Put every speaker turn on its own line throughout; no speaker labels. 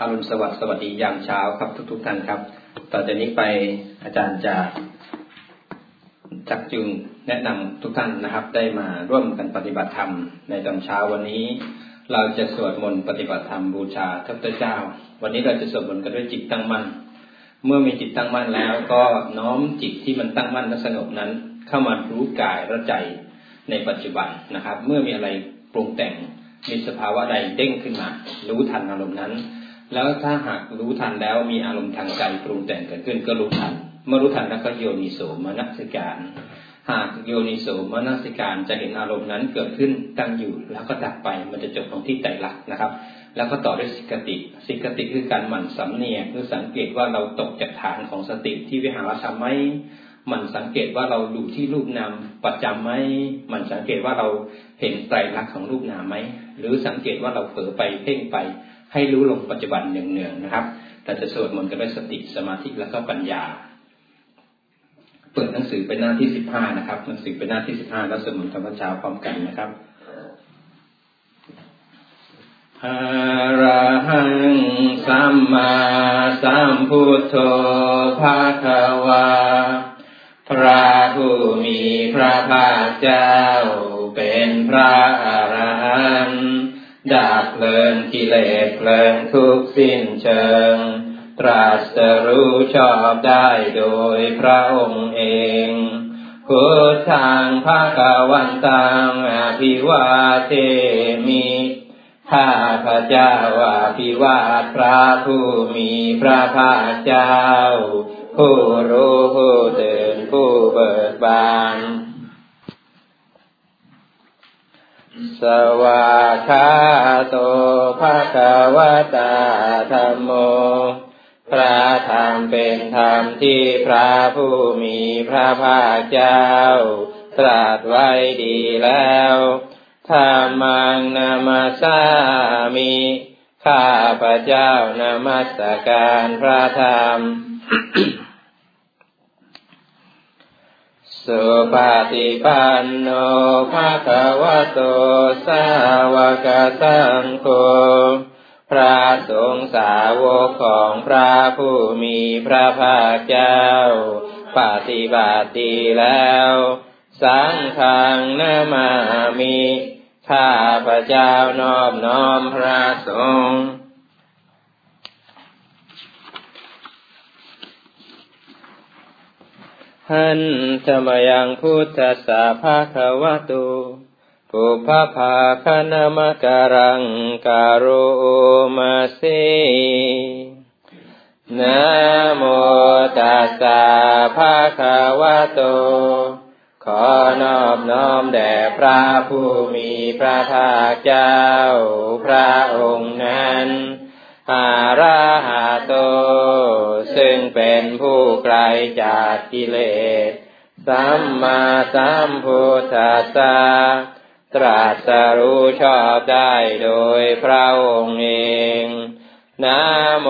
อรุณสวัสดิ์สวัสดียามเช้าครับทุกทุกท่านครับ ต่อจากนี้ไปอาจารย์จะจักจูงแนะนำทุกท่านนะครับ ได้มาร่วมกันปฏิบัติธรรมในตอนเช้าวันนี้ เราจะสวดมนต์ปฏิบัติธรรมบูชาพระพุทธเจ้า วันนี้เราจะสวดมนต์กันด้วยจิตตั้งมั่น เมื่อมีจิตตั้งมั่นแล้ว ก็น้อมจิตที่มันตั้งมั่นและสงบนั้น เข้ามารู้กายและใจในปัจจุบันนะครับ เมื่อมีอะไรปรุงแต่งมีสภาวะใดเด้งขึ้นมา รู้ทันอารมณ์นั้น แล้วถ้าหากรู้ทันแล้วมีอารมณ์ทางใจปรุงแต่งเกิดขึ้นก็รู้ทัน เมื่อรู้ทันแล้วก็โยนิโสมนัสิการ หากโยนิโสมนัสิการจะเห็นอารมณ์นั้นเกิดขึ้นตั้งอยู่ แล้วก็ดับไปมันจะจบตรงที่ใจรักนะครับ แล้วก็ต่อด้วยสิกติสิกติคือการหมั่นสำเนียกคือสังเกตว่าเราตกจากฐานของสติที่วิหารธรรมไหมมันสังเกตว่าเราดูที่รูปนามประจํำไหม มันสังเกตว่าเราเห็นไตรลักษณ์ของรูปนามไหม หรือสังเกตว่าเราเผลอไปเพ่งไป ให้รู้ลงปัจจุบันเนืองๆนะครับแต่จะสวดมนต์กันด้วยสติสมาธิแล้วก็ปัญญา เปิดหนังสือไปหน้าที่สิบห้านะครับ หนังสือไปหน้าที่สิบห้าแล้วสวดมนต์ธรรมเช้าพร้อมกันนะครับอระหังสัมมาสัมพุทโธภาควา พระผู้มีพระภาคเจ้าเป็นพระอรหันต์ ดับเพลิงกิเลสเพลิงทุกสิ้นเชิง ตรัสรู้ชอบได้โดยพระองค์เองพุทธังภาควันตังอภิวาเทมิข้าพระเจ้าอภิวาทพระผู้มีพระภาคเจ้า ผู้รู้ผู้ตื่นผู้เบิกบาน สวาคาโตภะคะวะตาธรรมโม พระธรรมเป็นธรรมที่พระผู้มีพระภาคเจ้า ตรัสไว้ดีแล้วธรรมังนามาสามิ ข้าพระเจ้านามัสการพระธรรม สุปฏิปันโนภะคะวะโตสาวกสังโฆพระสงฆ์สาวกของพระผู้มีพระภาคเจ้า ปฏิบัติแล้ว สังฆังนามามิ ข้าพระเจ้านอบน้อมพระสงฆ์ หันธรรมยังพุทธสาภาควะตุปุพพาคณมการังการุมาสีนะโมตัสสะภาควะโต ขอนอบน้อมแด่พระผู้มีพระภาคเจ้าพระองค์นั้น อาราหาโต ซึ่งเป็นผู้ไกลจากกิเลส สัมมาสัมพุทธัสสะตรัสรู้ชอบได้โดยพระองค์เองนะโม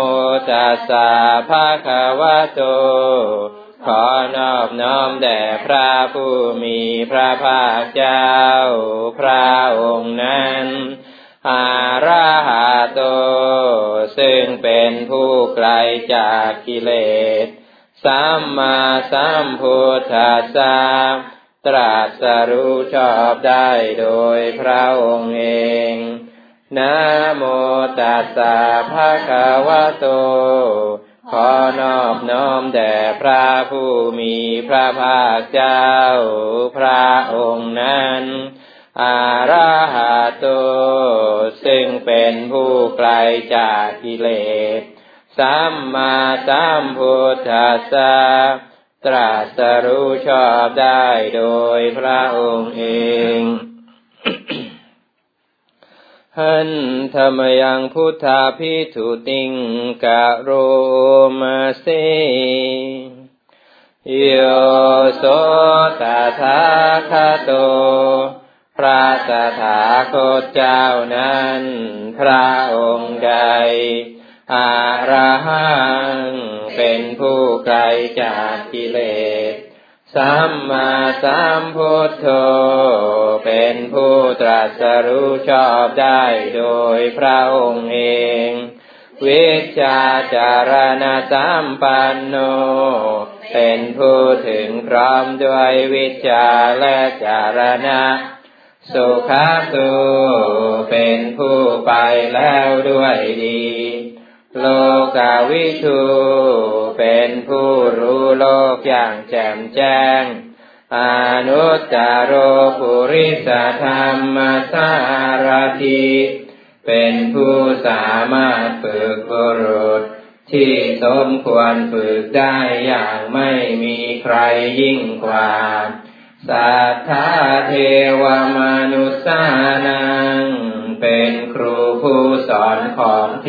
ตัสสะภะคะวะโต ขอนอบน้อมแด่พระผู้มีพระภาคเจ้า พระองค์นั้น อาราหาโต ซึ่งเป็นผู้ไกลจากกิเลส สัมมาสัมพุทธัสสะตรัสรู้ชอบได้โดยพระองค์เอง นะโมตัสสะภะคะวะโต ขอนอบน้อมแด่พระผู้มีพระภาคเจ้าพระองค์นั้น อาราหาโตซึ่งเป็นผู้ไกลจากกิเลส สัมมาสัมพุทธัสสะตรัสรู้ชอบได้โดยพระองค์เองหันธรรมยังพุทธาพิทุติงกะโรมาเสโยโสตถาคโต พระสถาคตเจ้านั้น พระองค์ใด อาระหังเป็นผู้ไกลจากกิเลส สัมมาสัมพุทโธ เป็นผู้ตรัสรู้ชอบได้โดยพระองค์เองวิชาจารณสัมปันโน เป็นผู้ถึงพร้อมด้วยวิชาและจารณะ สุขาตูเป็นผู้ไปแล้วด้วยดี โลกาวิทูเป็นผู้รู้โลกอย่างแจ่มแจ้งอนุตตรโรปุริสธรรมสารติเป็นผู้สามารถฝึกบุรุษ ที่สมควรฝึกได้อย่างไม่มีใครยิ่งกว่า สัทธาเทวมนุษานัง เป็นครูผู้สอนของเท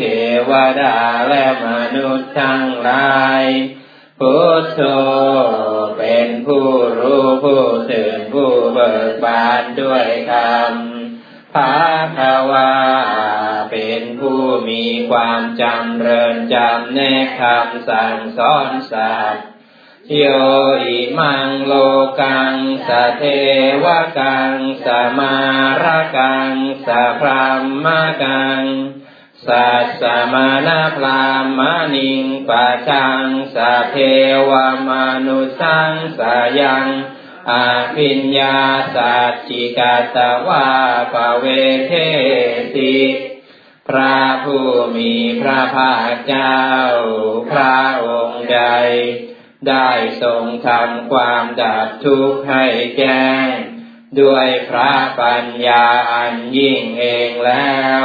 วดาและมนุษย์ทั้งหลาย พุทโธเป็นผู้รู้ผู้ตื่นผู้เบิกบานด้วยคำภาควาเป็นผู้มีความจำเริญจำแนกคำสั่งสอนสัตว์ โยอิมังโลกังสเทวกังสมารกังสพรามมกังสัสสมานาพรามนิงปัจังสเทวมนุสังสยังอาปิญญาสัจจิกาตวาปเวเทติพระผู้มีพระภาคเจ้า พระองค์ใด ได้ทรงทำความดับทุกข์ให้แจ้ง ด้วยพระปัญญาอันยิ่งเองแล้ว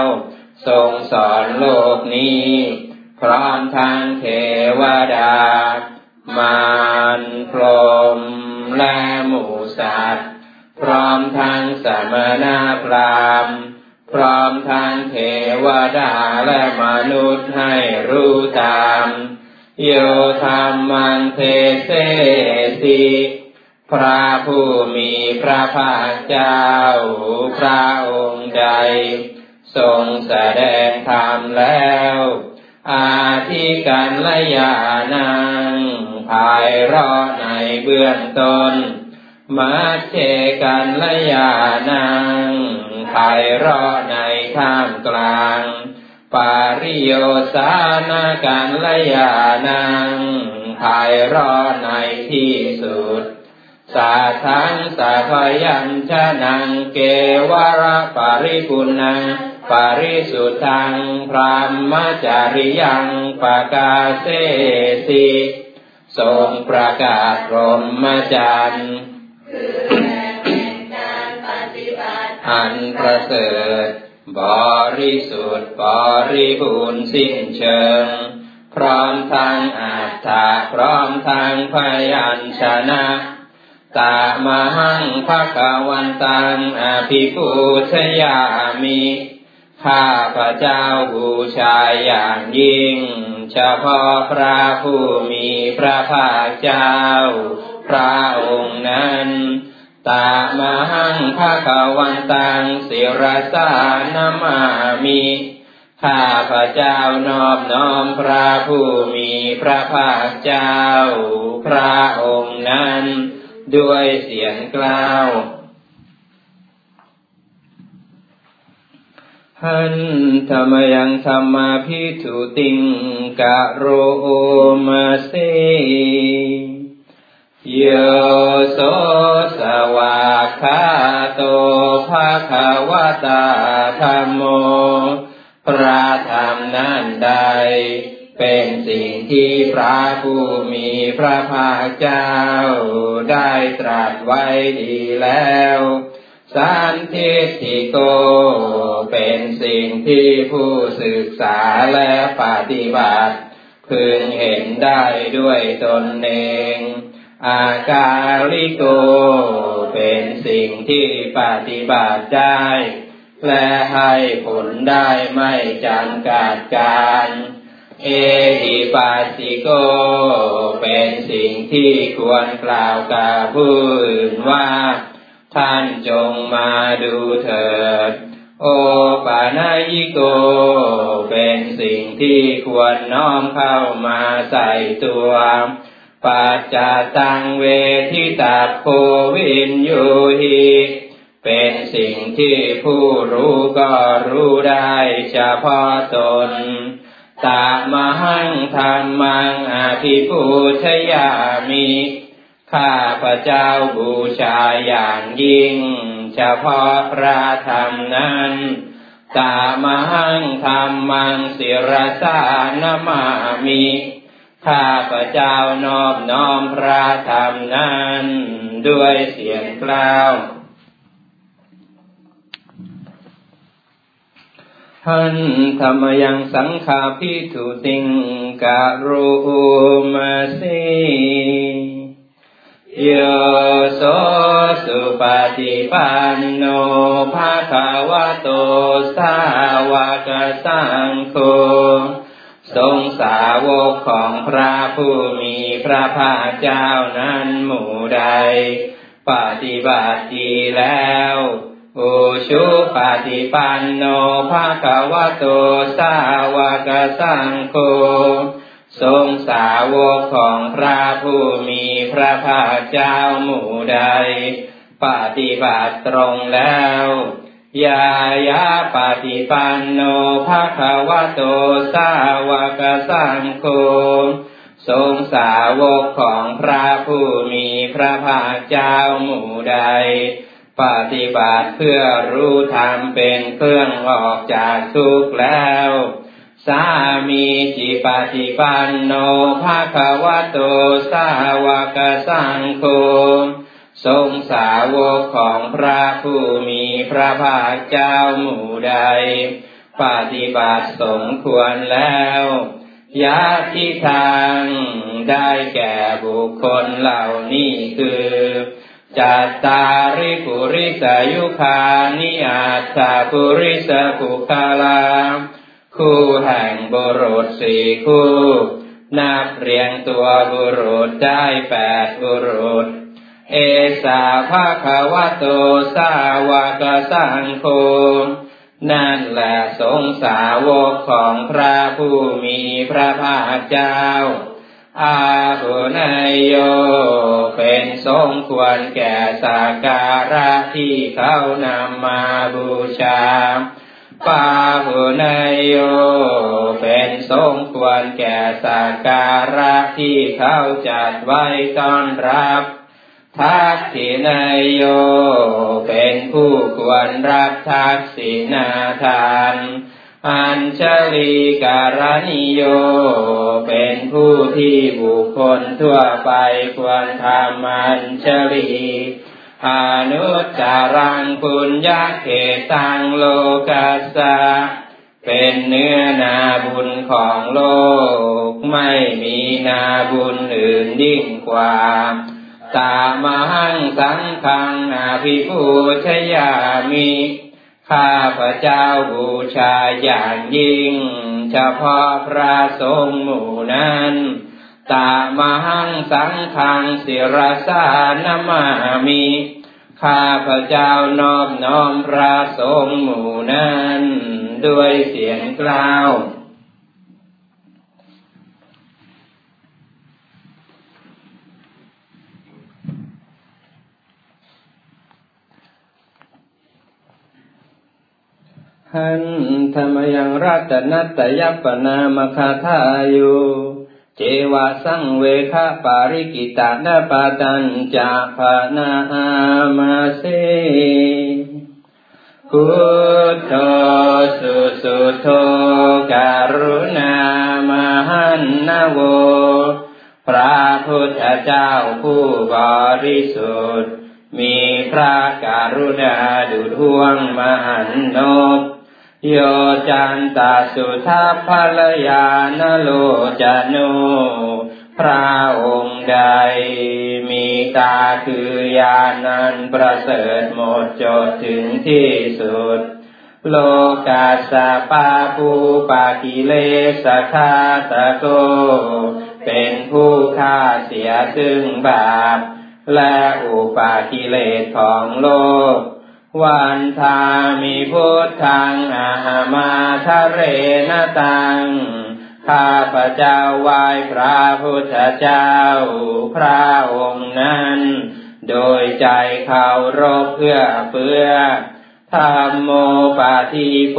ทรงสอนโลกนี้ พร้อมทั้งเทวดามารพรหมและหมูสัตว์ พร้อมทั้งสมณพราหมณ์พร้อมทั้งเทวดาและมนุษย์ให้รู้ตาม โยธรรมังเทเสสิพระผู้มีพระภาคเจ้า พระองค์ใด ทรงแสดงธรรมแล้ว อาทิกันละยานังภายรอในเบื้องต้น มาเชกันละยานังไพเราะในท่ามกลาง ปาริโยสานากันละยานังไพเราะในที่สุด สาทังสาพยัญชนังเกวระปาริปุนังปาริสุทังพรหมจาริยังปากาเสสิทรงประกาศรมจรรย์อันประเสริฐ บริสุทธิ์บริบูรณ์สิ้นเชิง พร้อมทางอัตถาพร้อมทางพยัญชนะตามหังภะคะวันตังอภิปูชยามิข้าพระเจ้าบูชาอย่างยิ่ง เฉพาะพระผู้มีพระภาคเจ้า พระองค์นั้น ตามหังภาควันตังสิรสานามามิข้าพระเจ้านอบน้อมพระผู้มีพระภาคเจ้า พระองค์นั้น ด้วยเสียงกล่าวหันธรรมยังธรรมาพิทุติงกะโรมาเซ โยโสสวาคาโตภาคาวตาธรรมโม พระธรรมนั้นใด เป็นสิ่งที่พระผู้มีพระภาคเจ้า ได้ตรัสไว้ดีแล้วสันทิติโก เป็นสิ่งที่ผู้ศึกษาและปฏิบัติ พึงเห็นได้ด้วยตนเอง อากาลิโก เป็นสิ่งที่ปฏิบัติได้ และให้ผลได้ไม่จำกัดการ เอหิปัสสิโก เป็นสิ่งที่ควรกล่าวกับผู้อื่นว่า ท่านจงมาดูเถิด โอปานายิโก เป็นสิ่งที่ควรน้อมเข้ามาใส่ตัว ปัจจตังเวทิตาโควินยูหิเป็นสิ่งที่ผู้รู้ก็รู้ได้เฉพาะตนตามหังธรรมังอภิปูชยามิข้าพระเจ้าบูชาอย่างยิ่ง เฉพาะพระธรรมนั้น ตามหังธรรมังศิรสานมามิ ข้าพระเจ้านอบน้อมพระธรรมนั้น ด้วยเสียงกล่าวหันธรรมยังสังขาพิทุติงกะรูมาสีโยโสสุปฏิปันโนภาคาวะโตสาวกสังโฆ ทรงสาวกของพระผู้มีพระภาคเจ้านั้นหมู่ใด ปฏิบัติดีแล้วอุชุปฏิปันโนภาควะโตสาวกสังโฆทรงสาวกของพระผู้มีพระภาคเจ้าหมู่ใด ปฏิบัติตรงแล้ว ยายาปฏิปันโนภาควะโตสาวกสังโฆทรงสาวกของพระผู้มีพระภาคเจ้าหมู่ใด ปฏิบัติเพื่อรู้ธรรมเป็นเครื่องออกจากทุกข์แล้ว สามีจิปฏิปันโนภาควะโตสาวกสังโฆ ทรงสาวกของพระผู้มีพระภาคเจ้าหมู่ใด ปฏิบัติสมควรแล้วยาทิทางได้แก่บุคคลเหล่านี้คือจัตตาริปุริสายุคานิอาตาปุริสกุคาลาคู่แห่งบุรุษสี่คู่ นับเรียงตัวบุรุษได้แปดบุรุษ เอสาภาควะโตสาวกสังโฆนั่นแหละสงสาวกของพระผู้มีพระภาคเจ้า อาหุนายโย เป็นสมควรแก่สักการะที่เขานำมาบูชาปาหุนายโย เป็นสมควรแก่สักการะที่เขาจัดไว้ต้อนรับ ทักษินายโย เป็นผู้ควรรับทักษินาทาน อัญชลีการณิโย เป็นผู้ที่บุคคลทั่วไปควรทำอัญชลีอนุตจารังปุญญาเขตังโลกัสสะเป็นเนื้อนาบุญของโลก ไม่มีนาบุญอื่นยิ่งกว่า ตามหังสังขังอาภิปูชยามิข้าพระเจ้าบูชาอย่างยิ่ง เฉพาะพระสงฆ์หมู่นั้น ตามหังสังขังศิรสานมามิข้าพระเจ้านอบน้อมพระสงฆ์หมู่นั้น ด้วยเสียงกล่าว หันธรรมยังรัตนัตยปนามคาทายุเจวะสังเวคะปาริกิตานาปาตัญจาภานามาเสพุทโธสุสุโธการุณามหันนาโว พระพุทธเจ้าผู้บริสุทธิ์มีพระการุณาดุจห่วงมหันนบ โยจันตาสุทัพพลยานโลจโนพระองค์ใด มีตาคือญาณันประเสริฐหมดจดถึงที่สุด โลกาสปาปูปากิเลสคาตะโก เป็นผู้ฆ่าเสียซึ่งบาป และอุปากิเลสของโลก วันทามิพุทธังอามาทะเรนตัง ข้าพระเจ้าไหว้พระพุทธเจ้า พระองค์นั้น โดยใจเคารพเพื่อเพื่อธรรมโมปาทิโป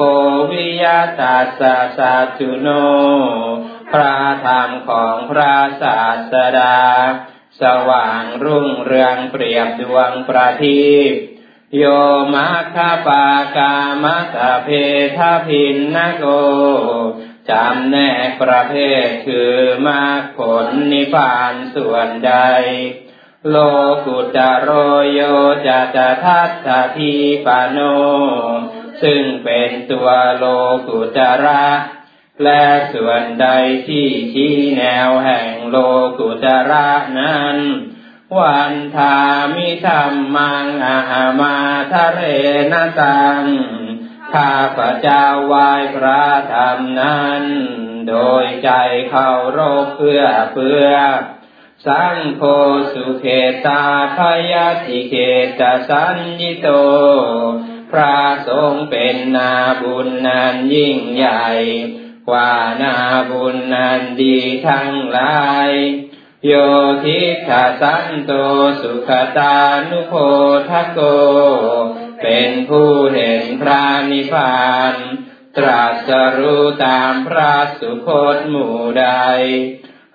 วิยตัสสะสัจจุโน พระธรรมของพระศาสดา สว่างรุ่งเรืองเปรียบดวงประทีป โยมัคคปากามัสเพทพินนโกจำแนกประเภทคือมรรคผลนิพพานส่วนใด โลกุตโรโยจะจะทัตถทีปโน ซึ่งเป็นตัวโลกุตระ และส่วนใดที่ชี้แนวแห่งโลกุตระนั้น วันทามิธรรมังอาหามาทะเรนตังข้าพระเจ้าไหว้พระธรรมนั้น โดยใจเคารพเพื่อเพื่อ สังโฆสุเขตาพยาติเขตสัญญิโต พระสงฆ์เป็นนาบุญนันยิ่งใหญ่ กว่านาบุญนันดีทั้งหลาย โยทิทาสันโตสุขตานุโพทโก เป็นผู้เห็นพระนิพพาน ตรัสรู้ตามพระสุคตหมู่ใด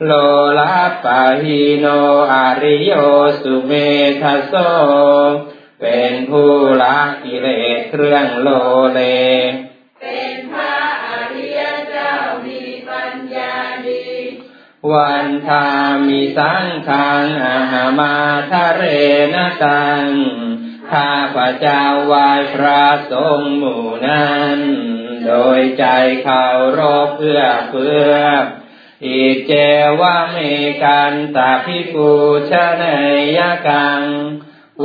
โลลาปะหิโนอาริโยสุเมทโส เป็นผู้ละกิเลสเครื่องโลเล วันทามิสังขังอาหามาทะเรนตังข้าพระเจ้าไหว้พระสงฆ์หมู่นั้น โดยใจเคารพเพื่อเพื่ออิเจวะเมกันตาพิปูชเนยกัง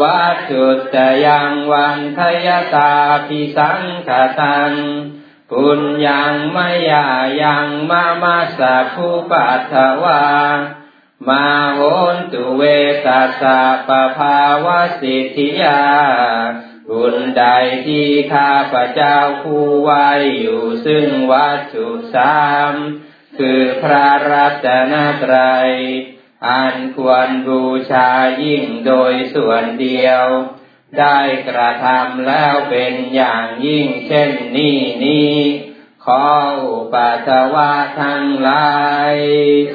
วัตถุตยังวันทยตาพิสังขตัง ปุญญังมยายังมามาสะภูปัตถวามาโหนตุเวตัสสะปะภาวะสิทธิยาบุญใดที่ข้าพระเจ้าผู้ไว้อยู่ซึ่งวัตถุสามคือพระรัตนตรัย อันควรบูชายิ่งโดยส่วนเดียว ได้กระทำแล้วเป็นอย่างยิ่งเช่นนี้นี้ขออุปัสวะทั้งหลาย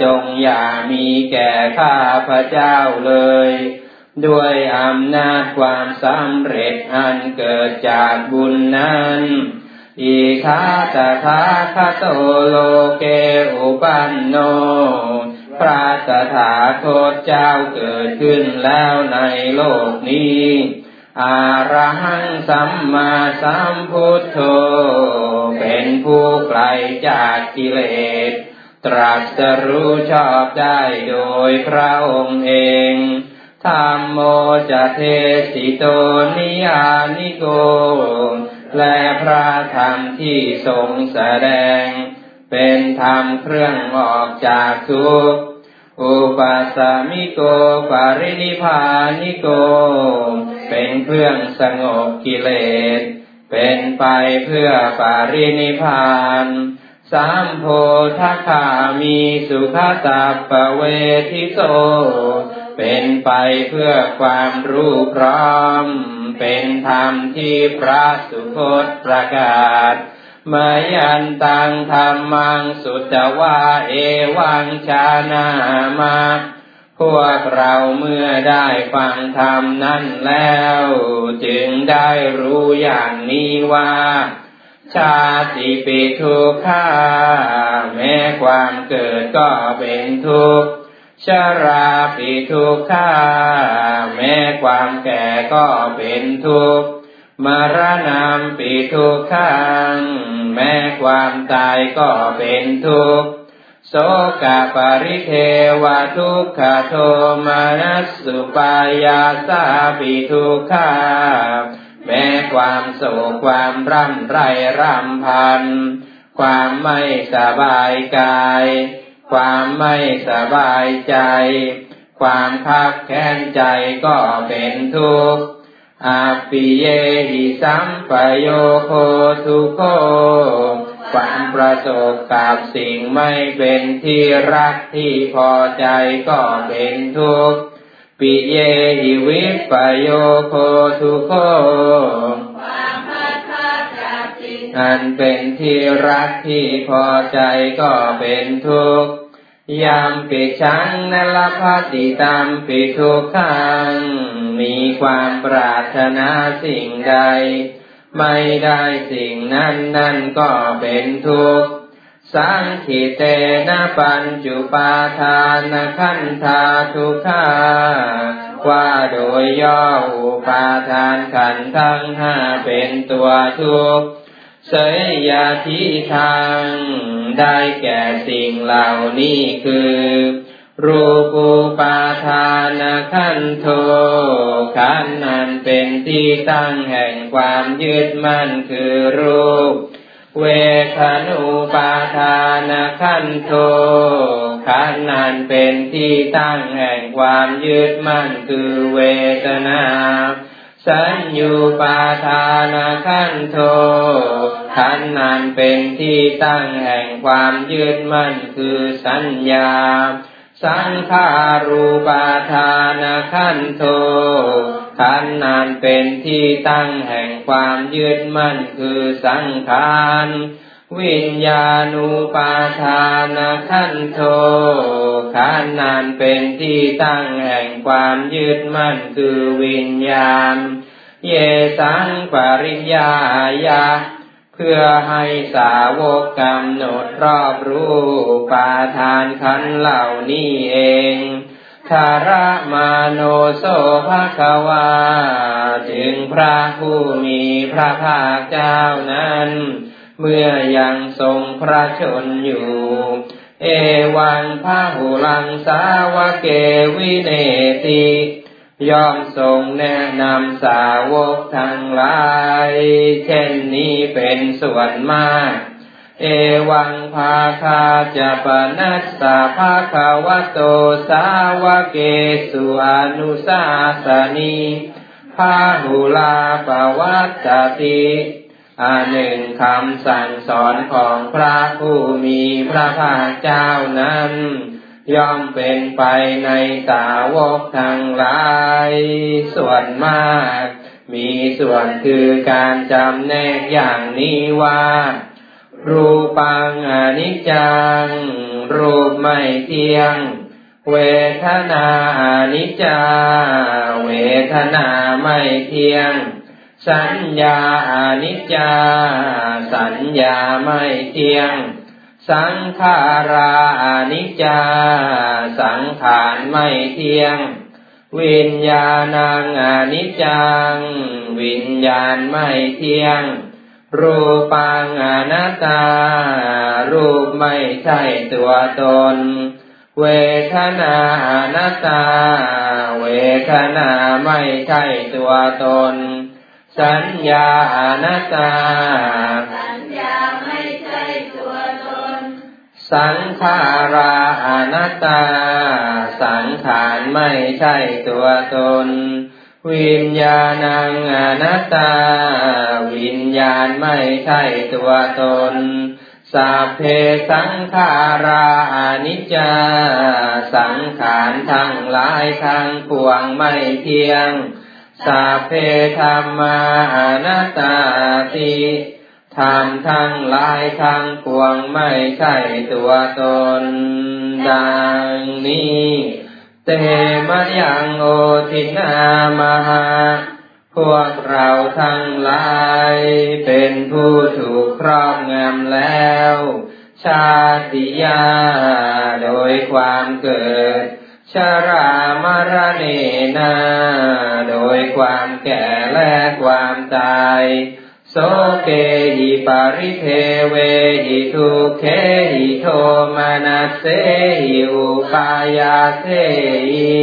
จงอย่ามีแก่ข้าพระเจ้าเลย ด้วยอำนาจความสำเร็จอันเกิดจากบุญนั้นอีคาตถาคโตโลเกอุปันโน พระตถาคตเจ้าเกิดขึ้นแล้วในโลกนี้ อาระหังสัมมาสัมพุทโธ เป็นผู้ไกลจากกิเลส ตรัสรู้ชอบได้โดยพระองค์เองธรรมโมจะเทสิโตนิยานิโก และพระธรรมที่ทรงแสดง เป็นธรรมเครื่องออกจากทุกข์ อุปัสสมิโกปารินิพานิโก เป็นเครื่องสงบกิเลส เป็นไปเพื่อปารินิพาน สามโพธคามีสุขตัปปเวทิโส เป็นไปเพื่อความรู้พร้อม เป็นธรรมที่พระสุคตประกาศมายันตังธรรมังสุตวาเอวังชานามา พวกเราเมื่อได้ฟังธรรมนั้นแล้ว จึงได้รู้อย่างนี้ว่า ชาติปิทุกขาแม้ความเกิดก็เป็นทุกข์ชราปิทุกขาแม้ความแก่ก็เป็นทุกข์มรณามปิทุกขังแม้ความตายก็เป็นทุกข์ โสกปริเทวทุกขโทมานัสสุปายาสาปิทุกขาแม้ความโศกความร่ำไรร่ำพัน ความไม่สบายกาย ความไม่สบายใจ ความคับแค้นใจก็เป็นทุกข์อาปิเยหิสัมปโยโคทุโค ความประสบกับสิ่งไม่เป็นที่รักที่พอใจก็เป็นทุกข์ปิเยหิวิปโยโคทุโค
ความพัด
อันเป็นที่รักที่พอใจก็เป็นทุกข์ยามปิชังนลภาติตามปิทุกขัง มีความปรารถนาสิ่งใด ไม่ได้สิ่งนั้นนั่นก็เป็นทุกข์ สังขิเตนะปัญจุปาทานขันธาทุกขาว่าโดยย่ออุปาทานขันทั้งห้าเป็นตัวทุกข์เสยยาทิทาง ได้แก่สิ่งเหล่านี้คือ รูปูปาทานขันโทขันนั้นเป็นที่ตั้งแห่งความยึดมั่นคือรูป เวทนุปาทานขันโทขันนั้นเป็นที่ตั้งแห่งความยึดมั่นคือเวทนาสัญญูปาทานขันโทขันนั้นเป็นที่ตั้งแห่งความยึดมั่นคือสัญญา สังขารูปาทานขันโทขันนั้นเป็นที่ตั้งแห่งความยึดมั่นคือสังขารวิญญาณูปาทานขันโทขันนานเป็นที่ตั้งแห่งความยึดมั่นคือวิญญาณ เยสังปริญญายา เพื่อให้สาวกกำหนดรอบรู้ปาทานขันเหล่านี้เองคาระมาโนโสภะคะวา ถึงพระผู้มีพระภาคเจ้านั้น เมื่อยังทรงพระชนอยู่ เอวังพระหุลังสาวเกวิเนติ ย่อมทรงแนะนำสาวกทั้งหลาย เช่นนี้เป็นส่วนมาก เอวังภาคาจะปนัสสะภาคาวโตสาวเกสุอนุสาสนีพาหุลาปวัตติอันหนึ่งคำสั่งสอนของพระผู้มีพระภาคเจ้านั้น ย่อมเป็นไปในสาวกทั้งหลาย ส่วนมาก มีส่วนคือการจำแนกอย่างนี้ว่า รูปังอนิจจัง รูปไม่เที่ยง เวทนาอนิจจา เวทนาไม่เที่ยง สัญญาอนิจจา สัญญาไม่เที่ยง สังขารานิจจา สังขารไม่เที่ยง วิญญาณังอนิจจัง วิญญาณไม่เที่ยง รูปังอนัตตา รูปไม่ใช่ตัวตน เวทนาอนัตตา เวทนาไม่ใช่ตัวตน สัญญาอนัตตา
สั
งขาราอนัตตา สังขารไม่ใช่ตัวตน วิญญาณังอนัตตา วิญญาณไม่ใช่ตัวตนสัพเพสังขาราอนิจจา สังขารทั้งหลายทั้งปวงไม่เที่ยงสัพเพธรรมานัตตาติ ธรรมทั้งหลายทั้งปวงไม่ใช่ตัวตน ดังนี้เตมะยังโอทินามหาพวกเราทั้งหลายเป็นผู้ถูกครอบงำแล้ว ชาติยาโดยความเกิด ชรามรเนนา โดยความแก่และความตาย โสเกหิปาริเทเวหิทุเคหิโทมานาเสหิอุปายาเสหิ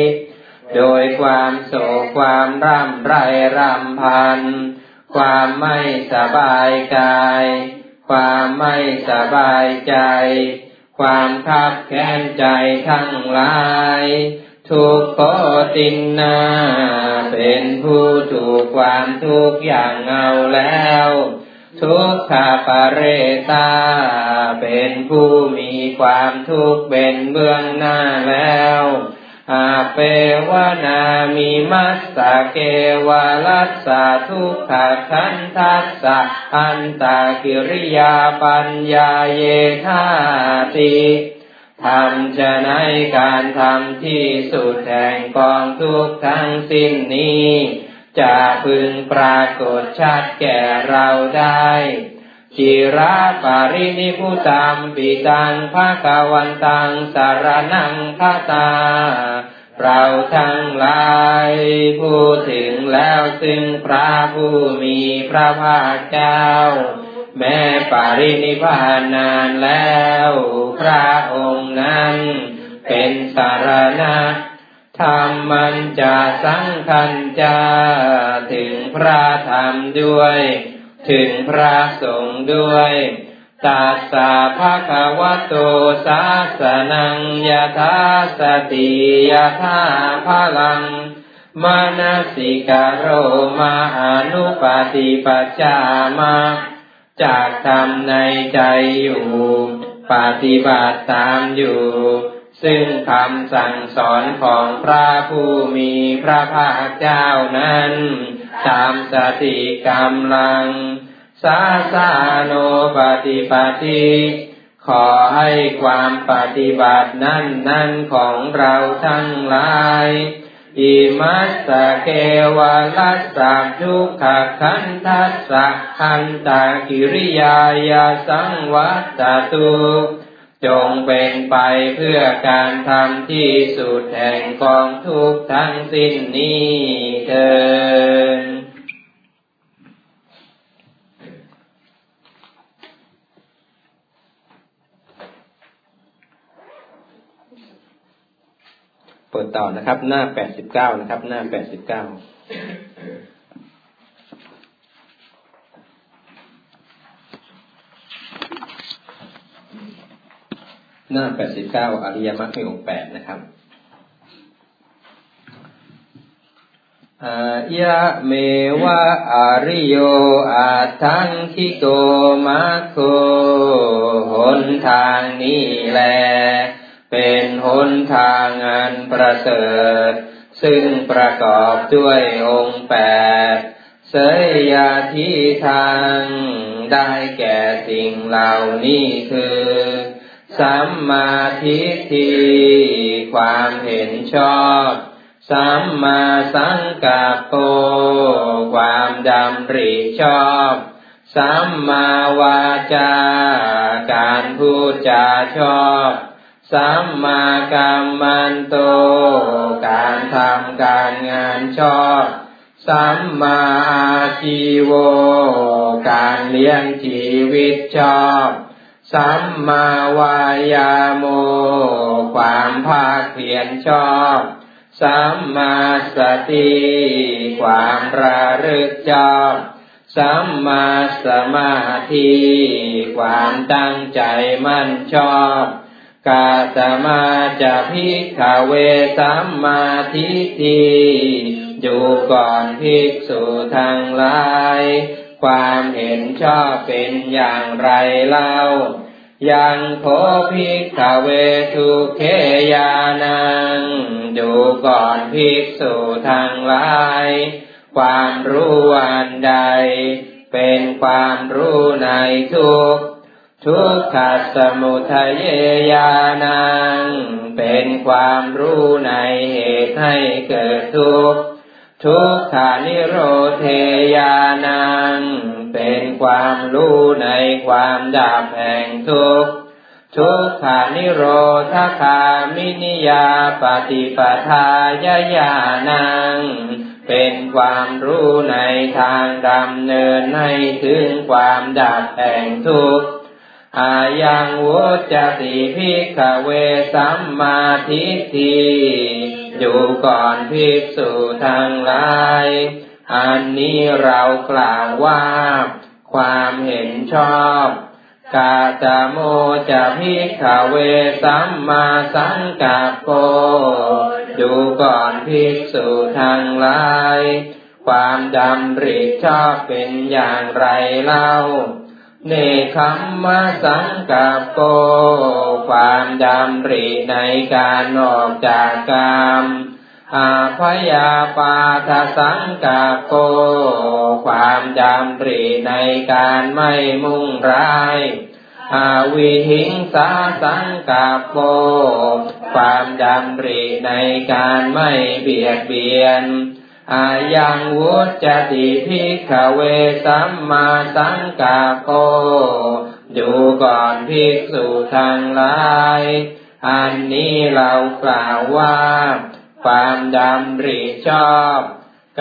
โดยความโศกความร่ำไรร่ำพัน ความไม่สบายกาย ความไม่สบายใจ ความคับแค้นใจทั้งหลาย ทุกโคตินนาเป็นผู้ถูกความทุกอย่างเอาแล้ว ทุกขาปเรตา เป็นผู้มีความทุกข์เป็นเบื้องหน้าแล้วอาเปวนามิมัสสะเกวาลัสสะทุกขคันทัสสะอันตากิริยาปัญญาเยธาติ ทำจะในการทำที่สุดแห่งกองทุกทั้งสิ้นนี้จะพึงปรากฏชัดแก่เราได้จิราปารินิพุตัมปิตังภาควันตังสารนังคาตา เราทั้งหลายพูดถึงแล้วซึ่งพระผู้มีพระภาคเจ้า แม้ปารินิพานนานแล้ว พระองค์นั้น เป็นสารณะธรรมมันจะสังคันจะถึงพระธรรมด้วย ถึงพระสงฆ์ด้วยตาสาภะคะวะโตสาสนังยะธาสติยะธาพลังมานาสิกโรมาอนุปฏิปัจจามา จากทำในใจอยู่ ปฏิบัติตามอยู่ ซึ่งคำสั่งสอนของพระผู้มีพระภาคเจ้านั้น ตามสติกำลัง สาสาโนปฏิปฏิขอให้ความปฏิบัตินั้นนั้นของเราทั้งหลาย อิมัสสะเกวาลัสสะทุกขคันทัสสะคันตากิริยายาสังวัตตุจงเป็นไปเพื่อการทำที่สุดแห่งกองทุกทั้งสิ้นนี้เถิด เปิดต่อนะครับ หน้าแปดสิบเก้านะครับ หน้าแปดสิบเก้าหน้าแปดสิบเก้าอริยมรรคมีองค์แปดนะครับอายะเมวะอริโยอาทังคิโกมัคโคหนทางนี้แล เป็นหนทางอันประเสริฐ ซึ่งประกอบด้วยองค์แปดเสยยาทิทางได้แก่สิ่งเหล่านี้คือ สัมมาทิฏฐิความเห็นชอบสัมมาสังกัปโปความดำริชอบ สัมมาวาจาการพูดจาชอบ สัมมากัมมันโต การทำการงานชอบ สัมมาอาชีโว การเลี้ยงชีวิตชอบ สัมมาวายาโม ความภาคเพียรชอบ สัมมาสติ ความระลึกชอบสัมมาสมาธิ ความตั้งใจมั่นชอบ กาสมาจะพิกขเวสัมมาทิฏฐิอยู่ก่อนภิกษุทั้งหลาย ความเห็นชอบเป็นอย่างไรเล่า ยังโคภิกขเวทุเคยานังดูก่อนภิกษุทั้งหลาย ความรู้อันใด เป็นความรู้ในทุก ทุกขสมุทัยญาณัง เป็นความรู้ในเหตุให้เกิดทุกข์ ทุกขานิโรเทญาณัง เป็นความรู้ในความดับแห่งทุกข์ ทุกขานิโรธคามินิยาปฏิปทายญาณัง เป็นความรู้ในทางดำเนินให้ถึงความดับแห่งทุกข์ อะยังวุจจะติ ภิกขะเวสัมมาทิฏฐิ ดูก่อนภิกษุทั้งหลาย อันนี้เรากล่าวว่า ความเห็นชอบ กะตะโมจะ ภิกขะเวสัมมาสังกัปโปดูก่อนภิกษุทั้งหลาย ความดำริชอบเป็นอย่างไรเล่า เนคขมมะสังกับโก ความดำริในการออกจากกรรมอาพยาปาทสังกับโก ความดำริในการไม่มุ่งร้ายอาวิหิงสาสังกาโปความดำริในการไม่เบียดเบียน อะยังวุจจะติ ภิกขะเวสัมมาสังกัปโปดูก่อนภิกษุทั้งหลาย อันนี้เรากล่าวว่า ความดำริชอบ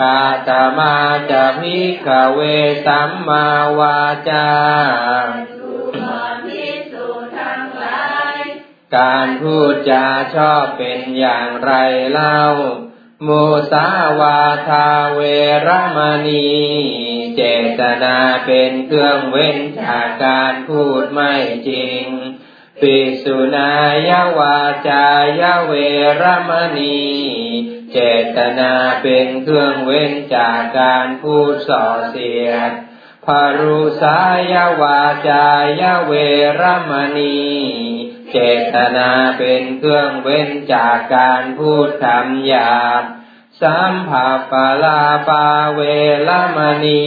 กะตะมาจะ ภิกขะเวสัมมาวาจาการพูดจาชอบเป็นอย่างไรเล่า มุสาวาทาเวรมณี เจตนาเป็นเครื่องเว้นจากการพูดไม่จริง ปิสุนายาวาจายเวรมณี เจตนาเป็นเครื่องเว้นจากการพูดส่อเสียดภารุสายาวาจายเวรมณี เจตนาเป็นเครื่องเว้นจากการพูดคำหยาบสัมผัสปลาปาเวลมณี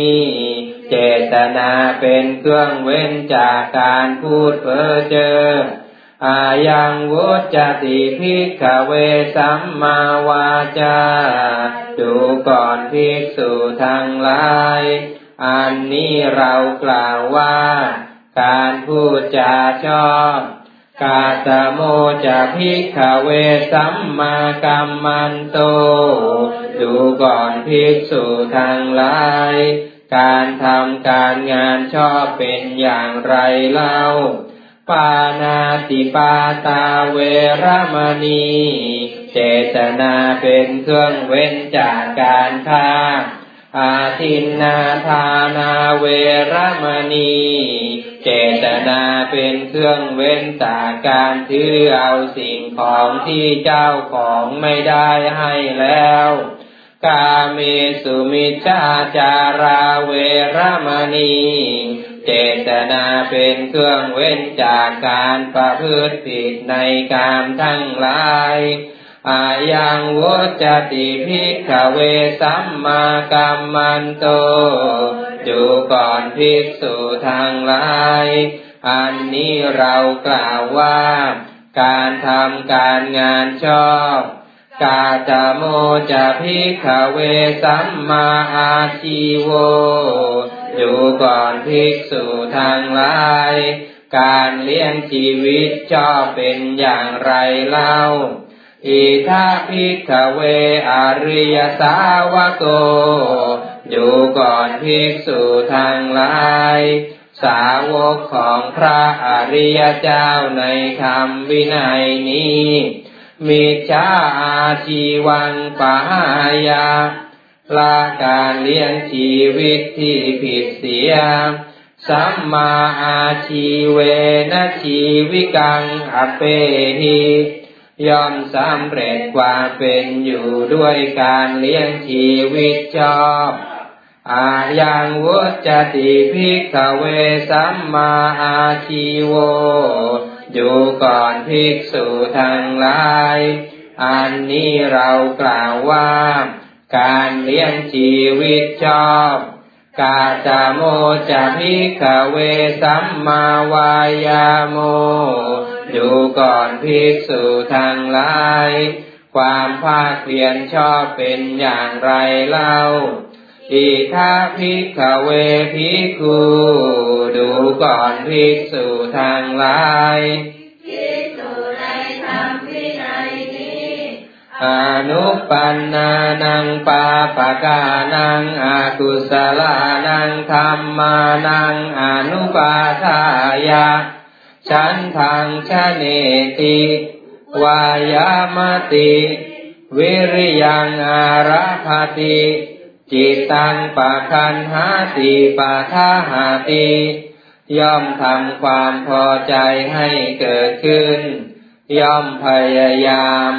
เจตนาเป็นเครื่องเว้นจากการพูดเพ้อเจ้ออายังวุจติพิกเวสัมมาวาจา ดูก่อนภิกษุทั้งหลาย อันนี้เรากล่าวว่า การพูดจาชอบ กาตโมจะพิกเวสัมมากัมมันโต ดูก่อนภิกษุทางหลาย การทำการงานชอบเป็นอย่างไรเล่า ปานาติปาตาเวรมณี เจตนาเป็นเครื่องเว้นจากการฆ่าอาทินนาทานาเวรมณี เจตนาเป็นเครื่องเว้นจากการถือเอาสิ่งของที่เจ้าของไม่ได้ให้แล้ว กาเมสุมิชาจาราเวรมณี เจตนาเป็นเครื่องเว้นจากการประพฤติผิดในกามทั้งหลาย อายังวุจติพิกขเวสัมมากัมมันโตดูก่อนภิกษุทางหลาย อันนี้เรากล่าวว่า การทำการงานชอบ กาจโมจะพิกเวสัมมาอาชีโวดูก่อนภิกษุทางหลาย การเลี้ยงชีวิตชอบเป็นอย่างไรเล่า อิทาพิกเวอริยสาวโกอยู่ก่อนภิกษุทางหลาย สาวกของพระอริยเจ้าในธรรมวินัยนี้มีชาอาชีวังปหายาลาการเลี้ยงชีวิตที่ผิดเสีย สัมมาอาชีเวนะชีวิกังอเปหิ ย่อมสำเร็จความเป็นอยู่ด้วยการเลี้ยงชีวิตชอบอายังวุจติภิกขเวสัมมาอาชีโว อยู่ก่อนภิกษุทั้งหลาย อันนี้เรากล่าวว่า การเลี้ยงชีวิตชอบกาจโมจะพิกขเวสัมมาวายาโม อยู่ก่อนภิกษุทั้งหลาย ความภาคเพียรชอบเป็นอย่างไรเล่าอิทาภิกขเวภิกขุดูก่อนภิกษุทางหลาย
ภิกษุในธรรมวินัยนี้
อนุปันนานังปาปะกานังอากุสลานังธรรมานังอนุปาทายา ฉันทางชะเนติวายามติ วิริยังอาราภติจิตตังปะคันหาติปะทาหาติย่อมทำความพอใจให้เกิดขึ้น ย่อมพยายาม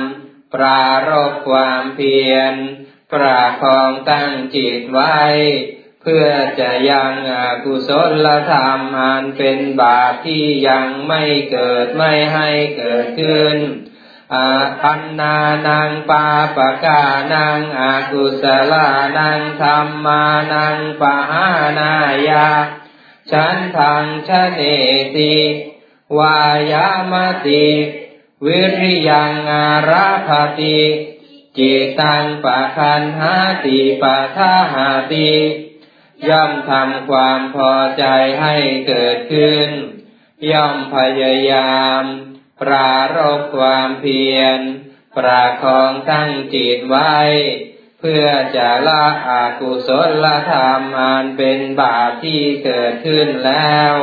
ปรารบความเพียรปราคองตั้งจิตไว้ พื่อจะยังอกุศลธรรมอันเป็นบาปที่ยังไม่เกิดไม่ให้เกิดขึ้นอันนานังปาปกานังอากุศลานังธรรมานังปะหานายาฉันทังชะเนติวายามติวิริยังอาราภติจิตังปะคันหาติปะทาหาติ ย่อมทำความพอใจให้เกิดขึ้น ย่อมพยายาม ปรารบความเพียร ประคองตั้งจิตไว้ เพื่อจะละอากุศลธรรมอันเป็นบาปที่เกิดขึ้นแล้ว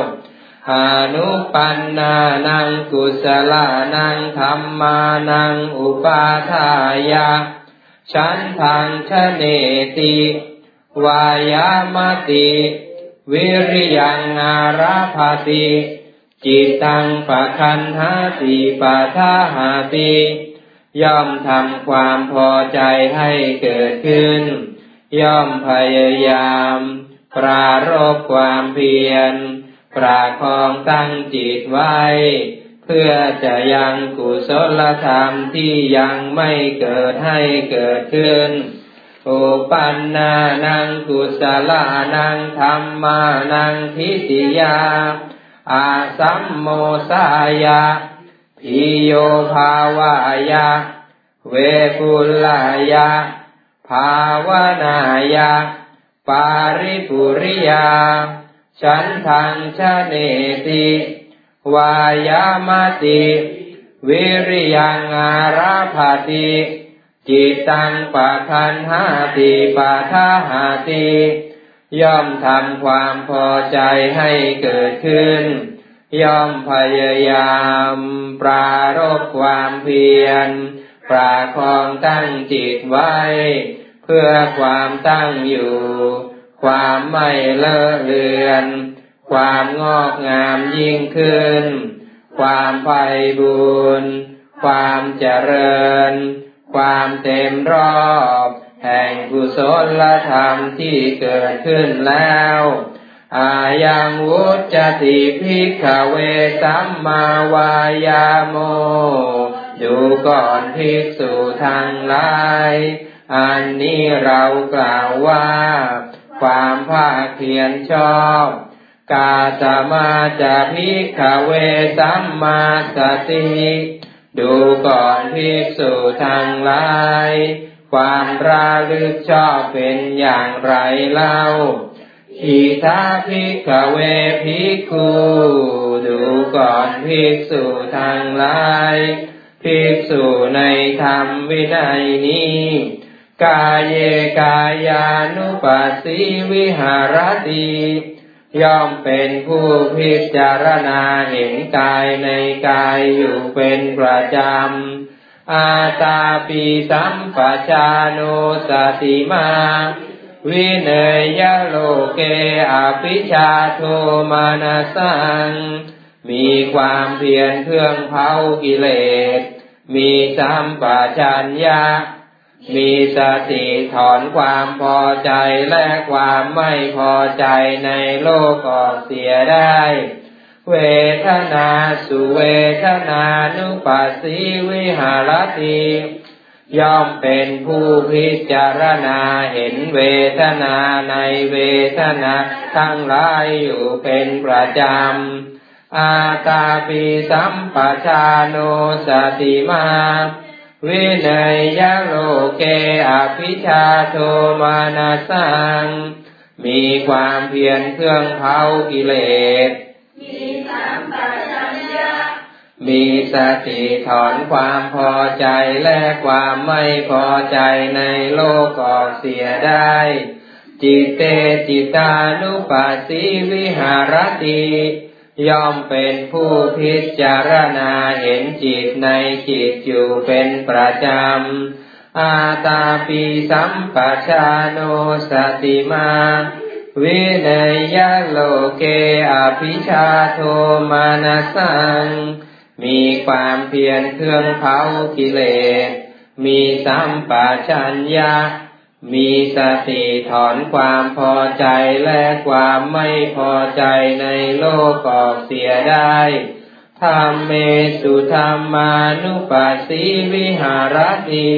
านุปันนานังกุศลานังธรรมานังอุปาทายาฉันทางชเนติ วายามติวิริยังอาราภาติจิตตังปะคันหาติปะทาหาติย่อมทำความพอใจให้เกิดขึ้น ย่อมพยายาม ปรารบความเพียร ปราคองตั้งจิตไว้ เพื่อจะยังกุศลธรรมที่ยังไม่เกิดให้เกิดขึ้น อุปันนานังกุศลานังธรรมานังทิติยา อาสัมโมสายาพิโยภาวายา เวปุลายา ภาวนายา ปาริปุริยา ฉันทังชะเนติ วายามติ วิริยังอาราภติ จิตตังปะทันหาติปะทาหาติย่อมทำความพอใจให้เกิดขึ้น ย่อมพยายาม ปรารบความเพียร ปราคองตั้งจิตไว้ เพื่อความตั้งอยู่ ความไม่เลอะเลือน ความงอกงามยิ่งขึ้น ความไพ่บุญความเจริญ ความเต็มรอบ แห่งกุศลธรรมที่เกิดขึ้นแล้วอายังวุจติพิกเวสัมมาวายาโม ดูก่อนภิกษุทางหลาย อันนี้เรากล่าวว่า ความภาคเพียรชอบ กาสมาจะพิกเวสัมมาสติ ดูก่อนภิกษุทั้งหลาย ความราลึกชอบเป็นอย่างไรเล่าอิทาภิกเวภิกขุดูก่อนภิกษุทั้งหลาย ภิกษุในธรรมวินัยนี้ กายเยกายานุปัสสิวิหารติ ย่อมเป็นผู้พิจารณาเห็นกายในกายอยู่เป็นประจำ อาตาปีสัมปชาโนสติมา วิเนยโลเกอภิชาโทมานาสัง มีความเพียรเครื่องเผากิเลส มีสัมปชัญญะ มีสติถอนความพอใจและความไม่พอใจในโลกออกเสียได้ เวทนาสุเวทนานุปัสสิวิหารติย่อมเป็นผู้พิจารณาเห็นเวทนาในเวทนาทั้งหลายอยู่เป็นประจำ อาตาปิสัมปชาโนสติมา วินัยยโลเกอภิชาโทมานาสัง มีความเพียรเครื่องเผากิเลส
มีสัมปชัญญะ
มีสติถอนความพอใจและความไม่พอใจในโลกออกเสียได้ จิตเตจิตานุปัสสิวิหารติ ย่อมเป็นผู้พิจารณาเห็นจิตในจิตอยู่เป็นประจำ อาตาปีสัมปชาโนสติมา วินยยโลเกอภิชาโทมานาสัง มีความเพียรเครื่องเผากิเลส มีสัมปชัญญะ มีสติถอนความพอใจและความไม่พอใจในโลกออกเสียได้ธรรมเมสุธรรมานุปัสสีวิหารติ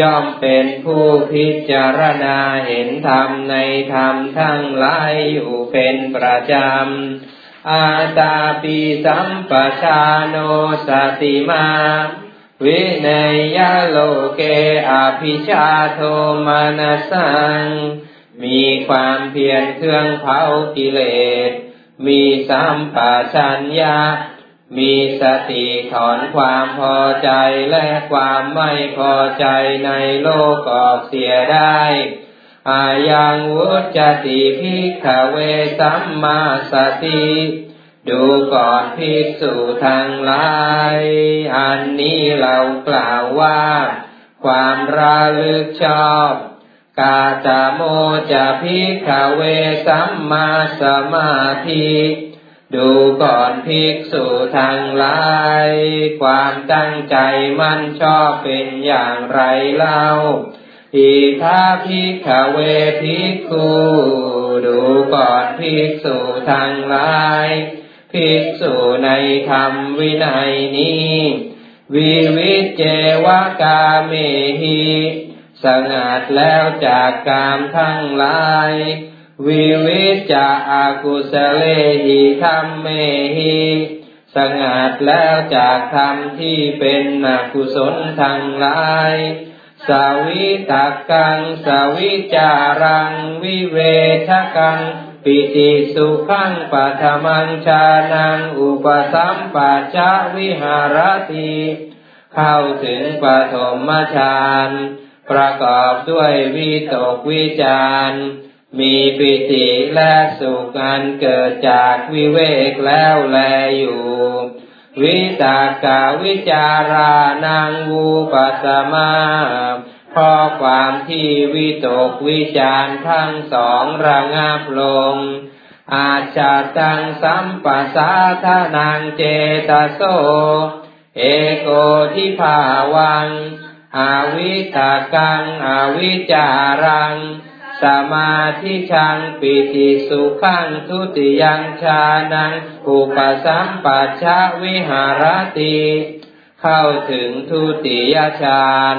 ย่อมเป็นผู้พิจารณาเห็นธรรมในธรรมทั้งหลายอยู่เป็นประจำอาตาปิสัมปชาโนสติมา วินัยโลเกอภิชาโทมานาสัง มีความเพียรเครื่องเผากิเลส มีสัมปชัญญะ มีสติถอนความพอใจและความไม่พอใจในโลกออกเสียได้อะยังวุจจะติ ภิกขะเวสัมมาสะติ ดูก่อนภิกษุทั้งหลาย อันนี้เรากล่าวว่า ความระลึกชอบ กะตะโมจะ ภิกขะเวสัมมาสะมาธิดูก่อนภิกษุทางหลาย ความตั้งใจมั่นชอบเป็นอย่างไรเล่าอิทาภิกขเวภิกขุดูก่อนภิกษุทางหลาย ภิกษุในธรรมวินัยนี้ วิวิเจวกาเมหิสงัดแล้วจากกามทั้งหลาย วิวิจาอากุสเลหิธรรมเมหิสงัดแล้วจากธรรมที่เป็นอกุศลทั้งหลายสาวิตกังสาวิจารัง วิเวทกัง ปิติสุขังปัทมังชานังอุปสัมปัจจวิหารติเข้าถึงปฐมฌานประกอบด้วยวิตกวิจารมีปิติและสุขอันเกิดจากวิเวกแล้วแลอยู่ วิตากาวิจารานังวูปัสมา พอความที่วิตกวิจารทั้งสองระงับลง อาจจะตังสัมปัสสาทานังเจตโส เอโกทิภาวัง อาวิตากังอาวิจารัง สมาธิชังปิติสุขังทุติยังชานัง อุปสัมปัชชวิหารติ เข้าถึงทุติยฌาน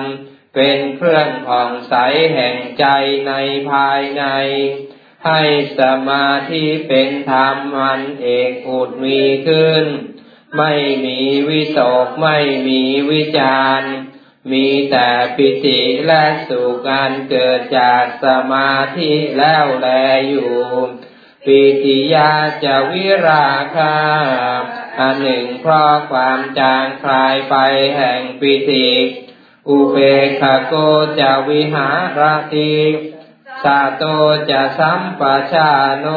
เป็นเครื่องผ่องใสแห่งใจในภายใน ให้สมาธิเป็นธรรมมันเอกอุดมีขึ้น ไม่มีวิตกไม่มีวิจารมีแต่ปิติและสุขการเกิดจากสมาธิแล้วแลอยู่ ปิติยาจะวิราคาอันหนึ่งเพราะความจางคลายไปแห่งปิติ อุเบคโกจะวิหารติสาโตจะสัมปชาโน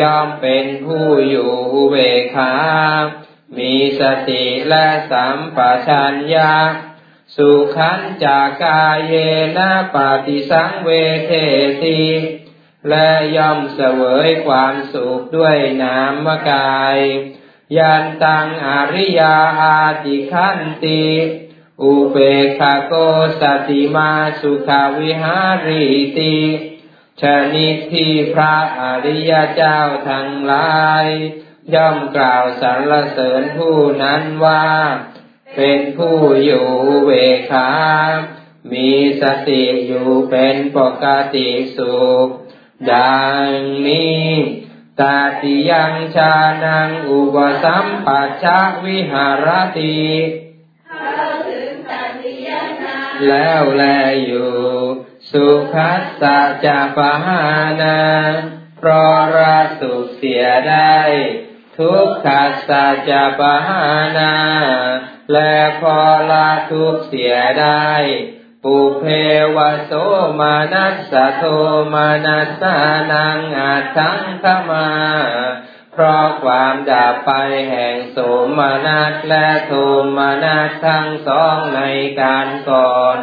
ยอมเป็นผู้อยู่อุเบคามีสติและสัมปชัญญะ สุขันจากกายเยนะปฏิสังเวเทติและย่อมเสวยความสุขด้วยนามกาย ยันตังอริยาอาติขันติ อุเบคโกสติมาสุขาวิหาริติชนิดที่พระอริยเจ้าทั้งหลาย ย่อมกล่าวสรรเสริญผู้นั้นว่า เป็นผู้อยู่เวขามีสติอยู่เป็นปกติสุข ดังนี้ตาติยังชานังอุปสัมปัชะวิหารติ แล้วแลอยู่ สุขัสสะจะปหานาเพราะราสุขเสียได้ ทุกขัสสะจะปหานา และพอละทุกเสียได้ ปุเพวโสมานัสสะโทมานัสสานังอาทังขมา พราะความดับไปแห่งโสมานัสและโทมานัสทั้งสองในการก่อน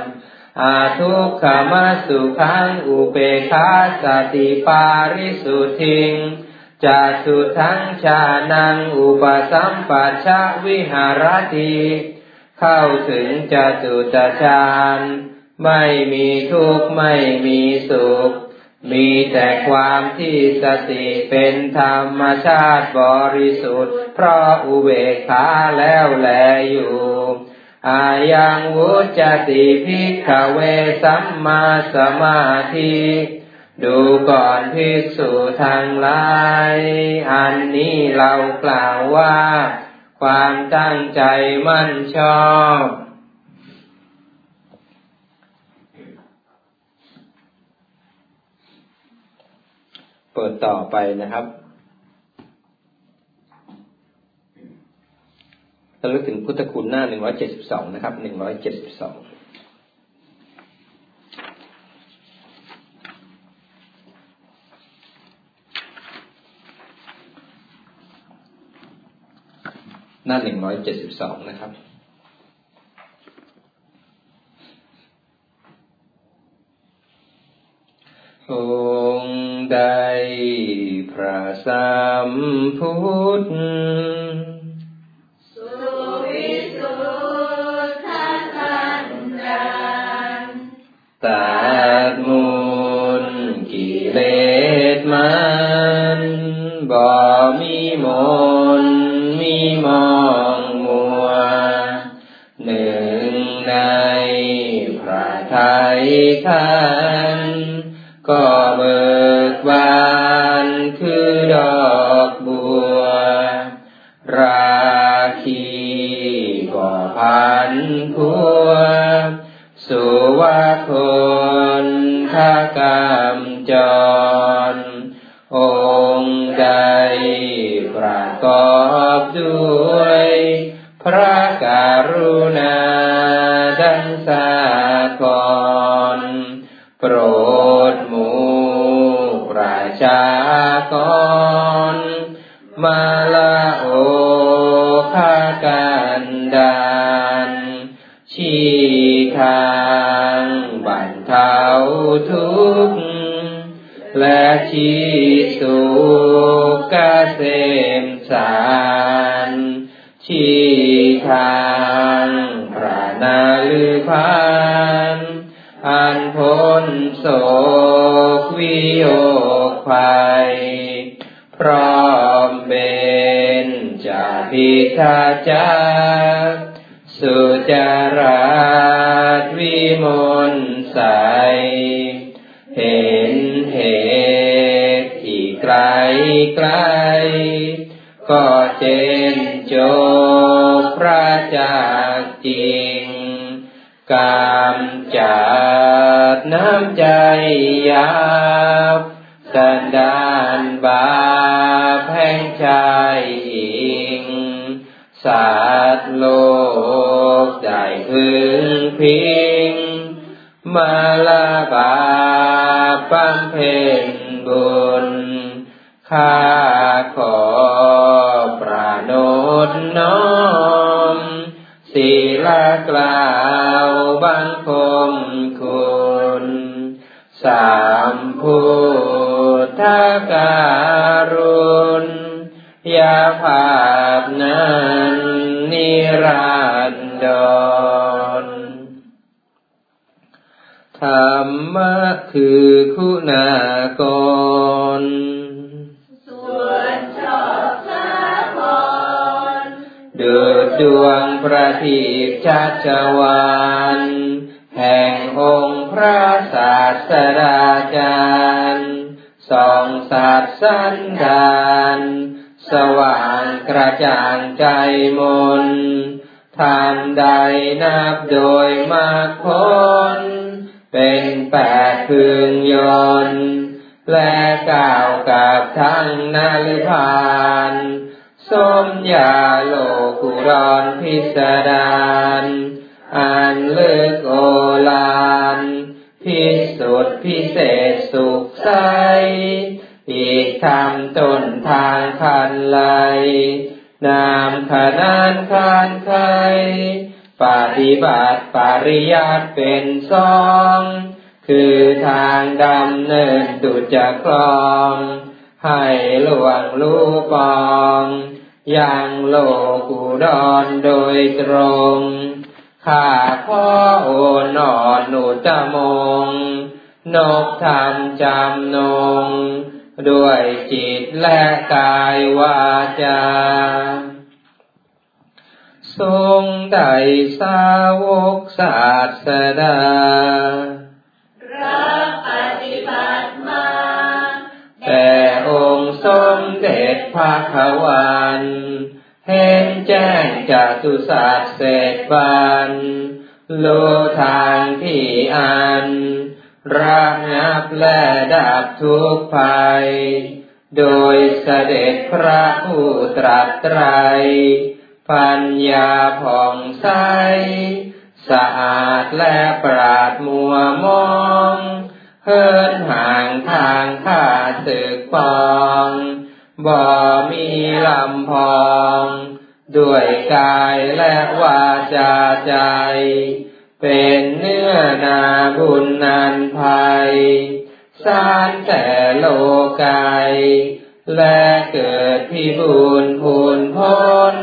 อาทุกขมาสุขังอุเปคาสติปาริสุทิงจตุทังชานังอุปสัมปัชะวิหารติเข้าถึงจตุตฌานไม่มีทุกข์ไม่มีสุข มีแต่ความที่สติเป็นธรรมชาติบริสุทธิ์ เพราะอุเบกขาแล้วแลอยู่อายังวุจติภิกขเวสัมมาสมาธิ ดูก่อนภิกษุทางหลาย อันนี้เรากล่าวว่า ความตั้งใจมั่นชอบ เปิดต่อไปนะครับระลึกถึงพุทธคุณหน้าหนึ่งร้อยเจ็ดสิบสองนะครับ หนึ่งร้อยเจ็ดสิบสองหน้าหนึ่งร้อยเจ็ดสิบสองนะครับโอ ใดพระสัมพุทธ
สุวิสุทธสันดาน
ตัดมุนกิเลสมันบ่มีมนมีมองมัว หนึ่งในพระไทยท่า พันพัวสุวาคนทากรรมจราจา พึงพิง มาลาบาปัมเพนบุญ ข้าขอประโนดน้อมศีลกล่าวบังคมคุณ สามพุทธการุณยาภาพนั้นนิรันดรธรร มะคือคุณากรดุดดวงประทีปชัชวานแห่งองค์พระศาสดาจารย์สองสัตว์สันดานสว่างกระจ่างใจมนทานใดนับโดยมากคน เป็นแปดพึงยนและก่าวกับทั้งนาลพานสมยาโลกุรอนพิสดารอันเลิกโอลานพิสุทธิพิเศษสุขใสอีกทำต้นทางคันไลนามขนานคานไค ปฏิบัติปริยัติเป็นสอง คือทางดำเนินตุจะคลอง ให้หลวงลูปองยังโลกุดอนโดยตรง ข้าพ่อโอนอนหนุจมง นกทำจำนง ด้วยจิตและกายวาจา ทรงได้สาวกศาสดา
รับปฏิบัติมา
แต่องค์สมเด็จพระขวันเห็นแจ้งจากตุศาสตร์เศษบันโลทางที่อันระงับและดับทุกภัย โดยเสด็จพระผู้ตรัสไตร ปัญญาผ่องใส สะอาดและปราดมัวมองเฮินห่างทางข้าศึกปองบ่มีลำพอง ด้วยกายและวาจาใจ เป็นเนื้อนาบุญนันภัย สารแต่โลกาย และเกิดที่บุญพูนพ้น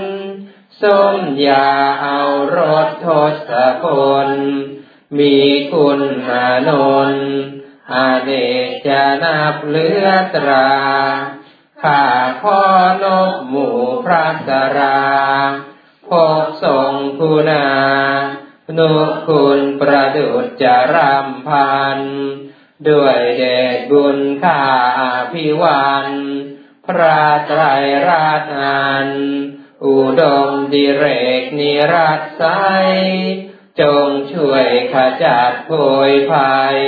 สมยาเอารถทศพล มีคุณอานนท์อาเนกจะนับเลือตราข้าพ่อนกหมู่พระสราพบทรงคุณา นุคุณประดุจจรำพัน ด้วยเดชบุญข้าพิวัน พระไตรราชอัน อุดมดิเรกนิรัตไซจงช่วยขจัดโพยภัย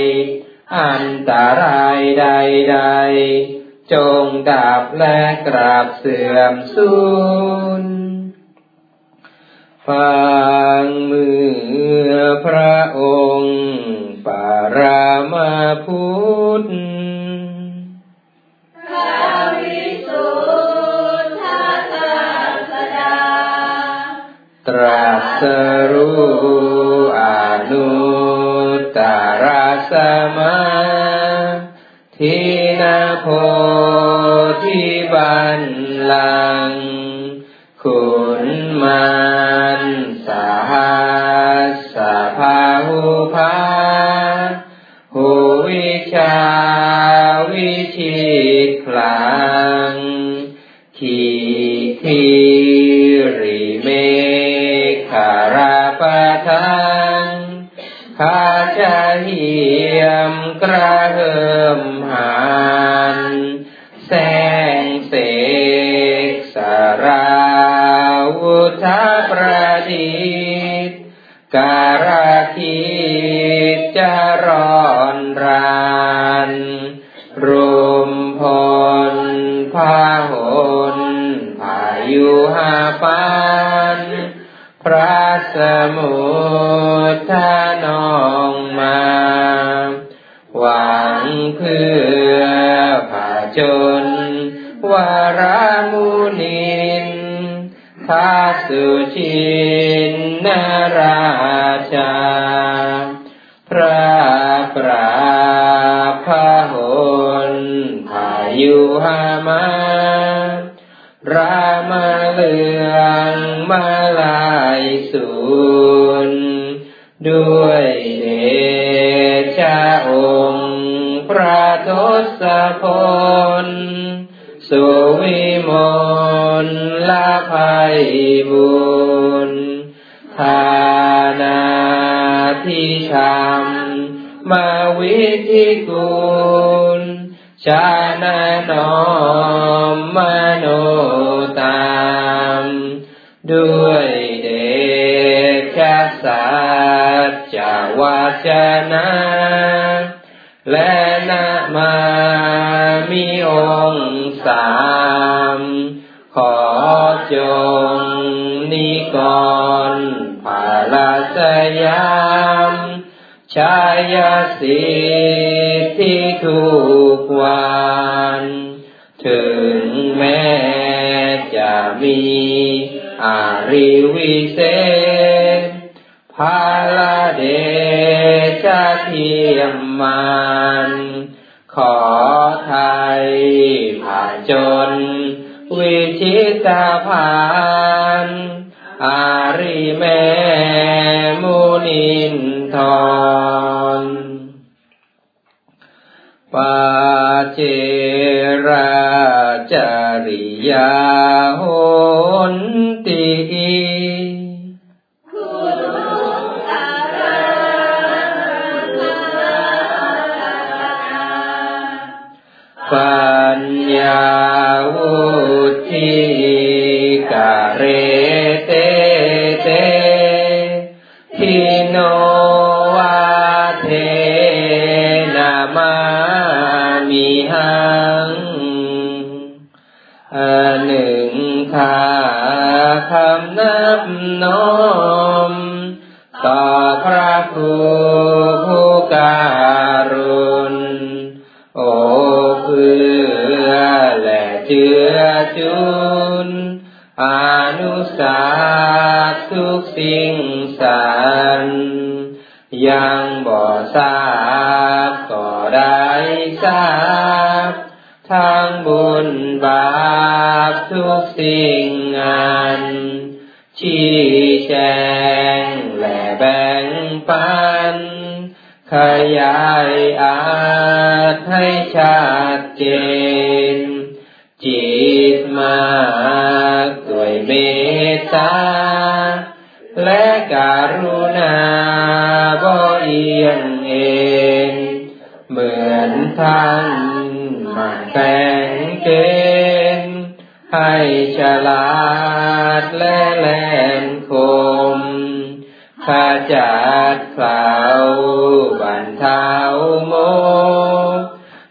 อันตรายใด ๆ จงดับและกราบเสื่อมสูญฟังมือพระองค์ ปารามาพุทธ
ส
รู้อนุตตรสมาทินาโพธิบันลัง คุณมันสาหัสสะพาหุภาหูวิชาวิชิ เหียมกระเฮิมหานแสงเสกสาราวุธาประดิษฐ์การาคิดจะร้อนรานรุมพลพาหนพายุหาปา พระสมุทธานองมา หวังเพื่อผาจน วารามุนินทาสุชินนาราชา พระปราพาหนพายุหามา รามาเลืองมา ด้วยเดชะองค์พระทศพล สุวิมลละภัยบุญทานาที่ทำมาวิธิกุลชาณนอมมโนตามด้วย จนะและนามามีองสามขอจงนิกรภาลาสยามชายสิทธิทุกวันถึงแม้จะมีอาริวิเศษภาลาเด เทียมมันขอไทยผ่าจน วิชิตาพานอาริแม่มุนินทรปาเจราจริยาหนติ วุธิกะเรเตเตทิโนวาเทนามามิหังหนึ่งคาคำนับน้อมต่อพระผู้ผู้การุณ จุนอนุสาทุกสิ่งสารยังบ่ทราบก็ได้ทราบทางบุญบาปทุกสิ่งงานชี้แจงและแบ่งปัน ขยายอาจให้ชัดเจน มาด้วยเมตตา และการุณาบ่เอียงเองเหมือนท่านมาแต่งเกณฑ์ให้ฉลาดและแหลนคมขจัดเฝ้าบันเทาโม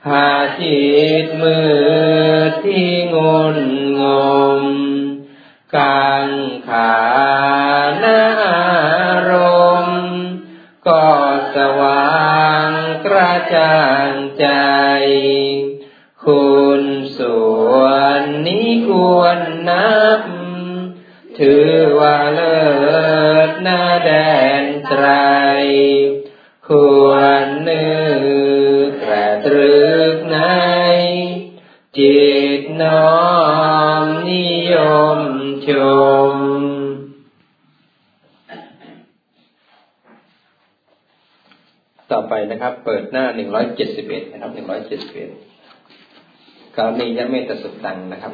หาจิตมือที่งน กังขานาอารมก็สว่างกระจ่างใจ คุณส่วนนี้ควรนับ ถือว่าเลิศนาแดนไตร ควรนึกกระตรึกใน จิตน้อมนิยม ชม ต่อไปนะครับ เปิดหน้าหนึ่งร้อยเจ็ดสิบเอ็ดนะครับหนึ่งร้อยเจ็ดสิบเอ็ดกรณียะเมตสุตังนะครับ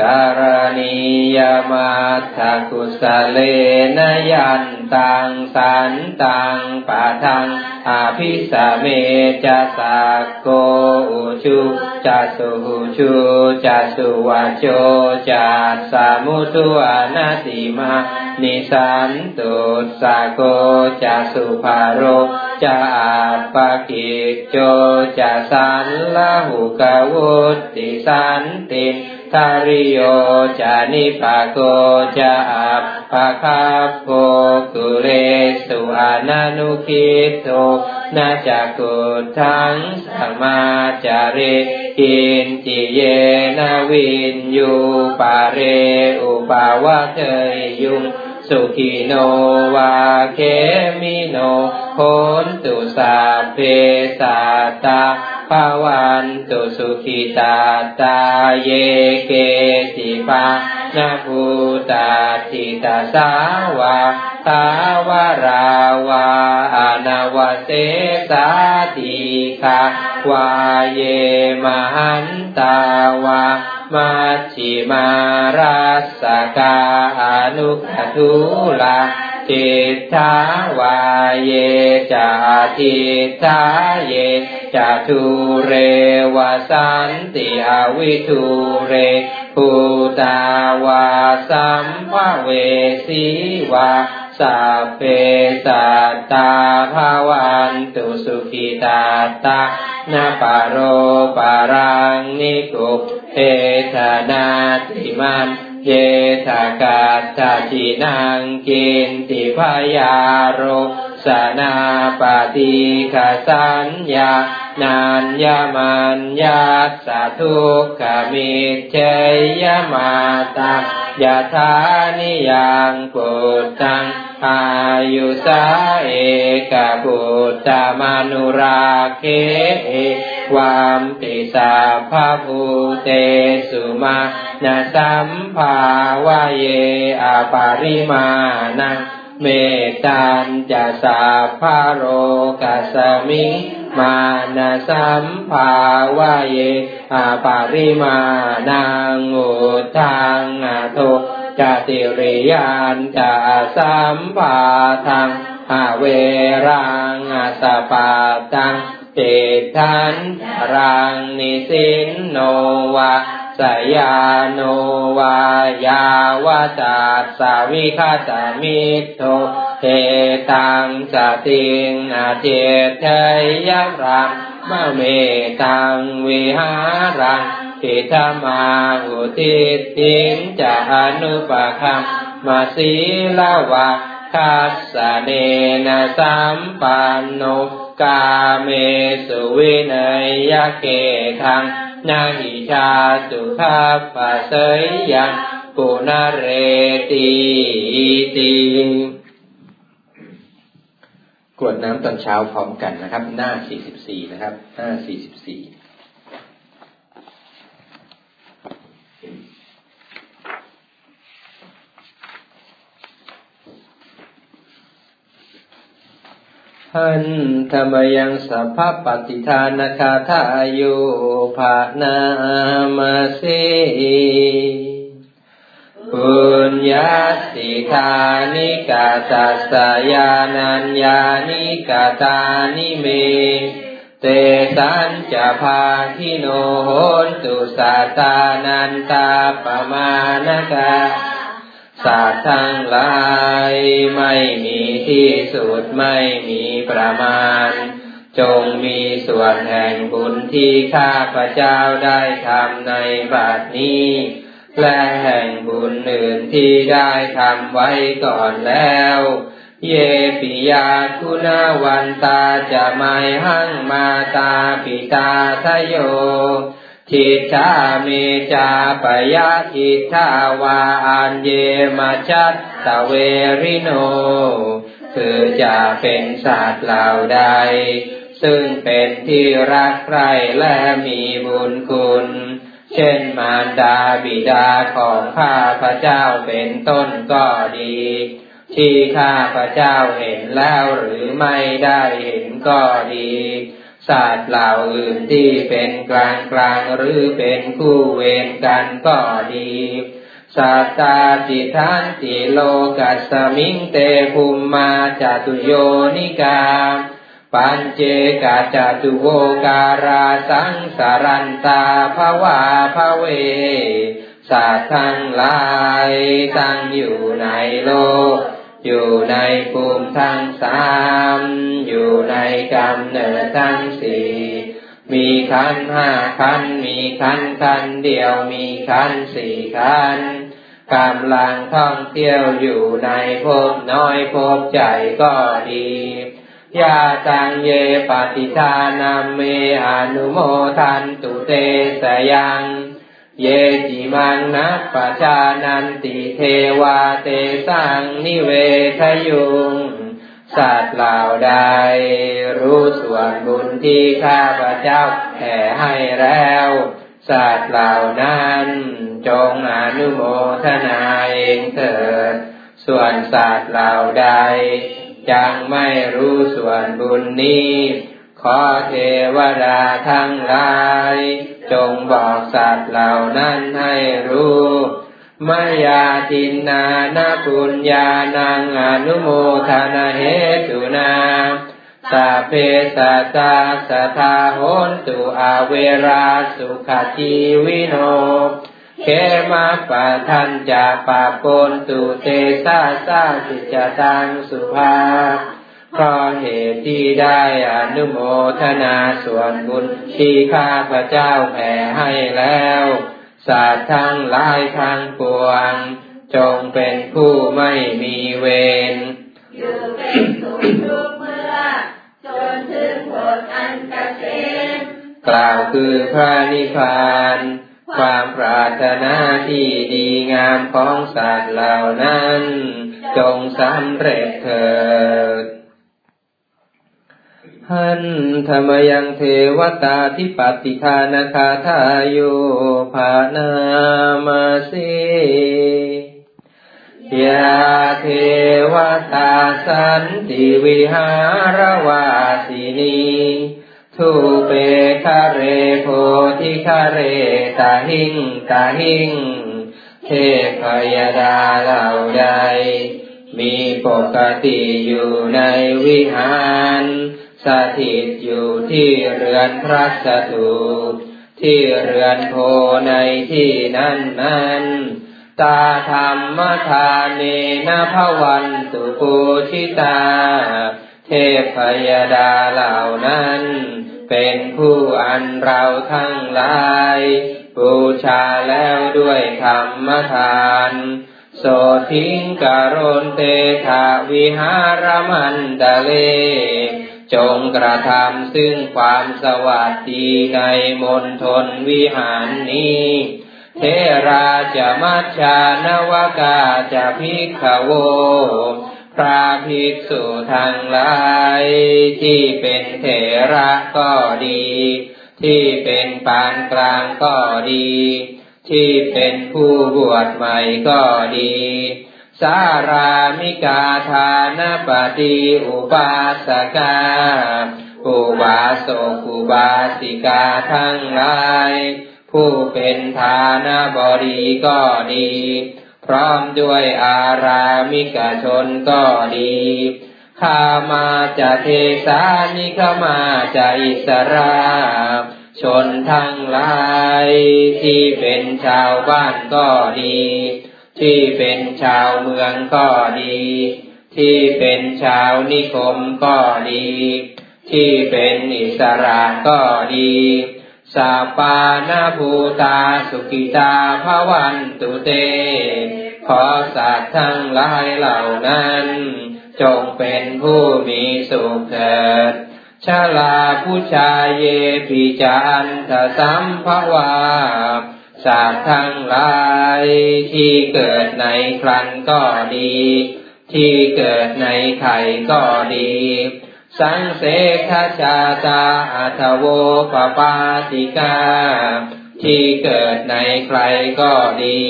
การณียมัตถกุสเลนยันตังสันตังปะทัง อภิสเมจะสักโกอุชุจะสุหุชุจะสุวะโจจะสามุตุอนาติมานิสันตุสาโกจะสุภาโรจะอาปะกิจโจจะสันละหุกวุติสันติทาริโยจานิปะโกจะอัปปะคาโกกุเลสุอานานุคิโตนาจักกุทังสมาจาริกินจิเยนาวินยูปาเรอุปาวะเทยยุงสุขีโนวาเคมิโนโหนตุสาเพสาตาภาวันตุสุขิตาตาเยเกติปา นาภูตาทิตาสาวาสาวาราวาอนาวเสสาติคาวาเยมหันตาวามัชชิมารัสกาอนุขทุลา ทิทาวาเยจาทิทาเยจาทุเรวสันติอวิทุเรภูตาวาสัมภเวสีวาสัพเพสัตตาภาวันตุสุขิตาตานาปโรปารังนิกุเทธนาติมัน เยสากาตจินังกินติพยาโร สนาปฏิคสัญญานัญญามัญญาสาทุกขมิเชยมาตายาธานิยังปุตตังอายุสาเอกปุตตมนุราเความติสาภาภูเตสุมานาสัมภาวะเยอปาริมานัง เมตันจะสาภาโรกัสมิงมานาสัมภาวะเยอาปาริมานังอุทังอาโทจติริยานจะสัมภาทังอาเวรังอาสปาตังเจทันรังนิสินโนวะ สยาโนวายาวาจาสาวิคาจามิโตเทตังสติงอาเจเทยรังมะเมตังวิหารังทิธมาอุทิติงจะอนุปคัมมาสีลาวะคัสสเนนะสัมปันโนกาเมสุวินัยยะเกทัง นาหิชาสุขาปัสยยังปุนาเรติติกวดน้ำตอนเช้าพร้อมกันนะครับ หน้า 44 นะครับ หน้า 44 หันธรรมยังสัพพปฏิทานคาทายุภานามาสีปุญญาสิธานิกาตัสยานัญญานิกาตานิเม เตสันจะพาทิโนโหนตุสาตานันตาปมาณกา สัตว์ทั้งหลายไม่มีที่สุดไม่มีประมาณ จงมีส่วนแห่งบุญที่ข้าพระเจ้าได้ทำในบัดนี้ และแห่งบุญอื่นที่ได้ทำไว้ก่อนแล้ว เยปิยาคุณวันตาจะไม่หั่งมาตาปิตาทโย ทิฏาเมจาปยาทิฏาวาอันเยมาชัตตะเวริโน คือจะเป็นสัตว์เหล่าใด ซึ่งเป็นที่รักใคร่และมีบุญคุณ เช่นมารดาบิดาของข้าพระเจ้าเป็นต้นก็ดี ที่ข้าพระเจ้าเห็นแล้วหรือไม่ได้เห็นก็ดี สัตว์เหล่าอื่นที่เป็นกลางกลางหรือเป็นคู่เวรกันก็ดีสัตตาจิทันติโลกัสมิงเตภูมมาจตุโยนิกา ปัญเจกาจตุโวการาสังสารันตาภวาภเวสัตว์ทั้งหลายตั้งอยู่ในโลก อยู่ในภูมิทั้งสาม อยู่ในกำเนิดทั้งสี่มีขันห้าขันมีขันขันเดียวมีขันสี่ขันกำลังท่องเที่ยวอยู่ในภพน้อยภพใหญ่ก็ดียาตังเยปฏิทานาเมอนุโมทันตุเตสยัง เยจิมังนัปชานันติเทวาเตสังนิเวทยุง สัตว์เหล่าใด รู้ส่วนบุญที่ข้าพระเจ้าแผ่ให้แล้ว สัตว์เหล่านั้นจงอนุโมทนาเองเถิด ส่วนสัตว์เหล่าใด จังไม่รู้ส่วนบุญนี้ ขอเทวดาทั้งหลาย จงบอกสัตว์เหล่านั้นให้รู้มายาทินนานาปุญญานังอนุโมทนาเหตุนาสาเพสัตาสทาโหนตุอาเวราสุขจีวิโนเหเขมาปะทันจะปะปนตุเตสาสาสิจตังสุภา เพราะเหตุที่ได้อนุโมทนาส่วนบุญที่ข้าพระเจ้าแผ่ให้แล้วสัตว์ทั้งหลายทั้งปวง จงเป็นผู้ไม่มีเวร
อยู่เป็นสุขทุกเมื่อ จนถึงผลอันเกษม
กล่าวคือพระนิพพาน ความปรารถนาที่ดีงามของสัตว์เหล่านั้น จงสำเร็จเถิด หันธรรมยังเทวตาทิปติทานคาทาโยภานามาสียาเทวตาสันติวิหารวาสินีทุเปคะเรโพธิคะเรตาหิงตาหิงเทพยดาเหล่าใดมีปกติอยู่ในวิหาร สถิตอยู่ที่เรือนพระสถูที่เรือนโพในที่นั้นนั้นตาธรรมทาเนนะภวันตุปูชิตา เทพยดาเหล่านั้น เป็นผู้อันเราทั้งหลายบูชาแล้วด้วยธรรมทาน โสทิงกโรนเตถาวิหารมันดาเล จงกระทำซึ่งความสวัสดีในมณฑลวิหารนี้ เทราจะมัชาน วกาจะพิกขโว พระภิกษุทั้งหลายที่เป็นเถระก็ดี ที่เป็นปานกลางก็ดี ที่เป็นผู้บวชใหม่ก็ดี สารามิกาทานปฏิอุปาสกาอุบาสกอุบาสิกาทั้งหลาย ผู้เป็นทานบดีก็ดี พร้อมด้วยอารามิกชนก็ดีข้ามาจะเทสานิขมาจะอิสราชนทั้งหลายที่เป็นชาวบ้านก็ดี ที่เป็นชาวเมืองก็ดี ที่เป็นชาวนิคมก็ดี ที่เป็นอิสระก็ดีสาปานาภูตาสุกิตาภวันตุเต ขอสัตว์ทั้งหลายเหล่านั้น จงเป็นผู้มีสุขเถิดชาลาผู้ชายเยปิจานทสัมภวา สัตว์ทั้งหลายที่เกิดในครันก็ดี ที่เกิดในไข่ก็ดี สังเสขชาตาอัตโวปปาติกา ที่เกิดในใครก็ดี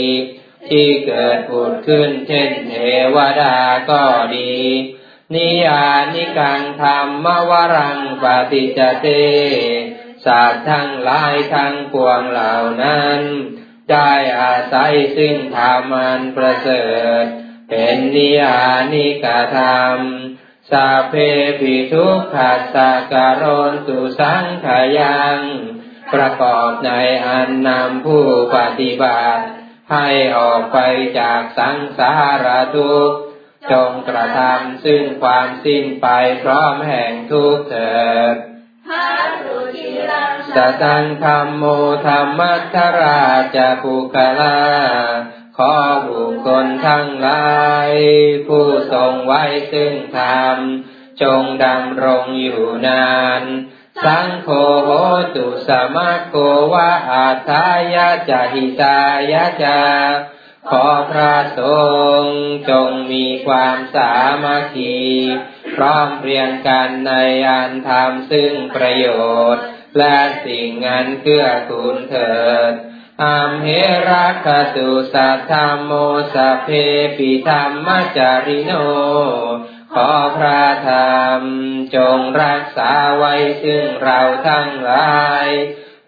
ที่เกิดผุดขึ้นเช่นเทวดาก็ดี นิยานิกังธรรมวรังปฏิจเต สัตว์ทั้งหลายทั้งปวงเหล่านั้น ได้อาศัยซึ่งธรรมันประเสริฐ เป็นนิยานิกาธรรมสัพเพปิทุกขัสสะการนตุสังขยัง ประกอบในอันนำผู้ปฏิบัติ ให้ออกไปจากสังสารทุกข์จงกระทำซึ่งความสิ้นไปพร้อมแห่งทุกข์เถิด สตังธรรมโมธรรมัทราจะภูกลาขอบุคคลทั้งหลาย ผู้ทรงไว้ซึ่งธรรม จงดำรงอยู่นาน สังโฆโหตุสมาโกวะอาทายาจหิตายาจา ขอพระสงฆ์จงมีความสามัคคี พร้อมเรียงกันในอันธรรมซึ่งประโยชน์ และสิ่งงานเกื้อกูลเถิดอัมเหรัคตุสัทธโมสเพปิธรรมจาริโน ขอพระธรรมจงรักษาไว้ซึ่งเราทั้งหลาย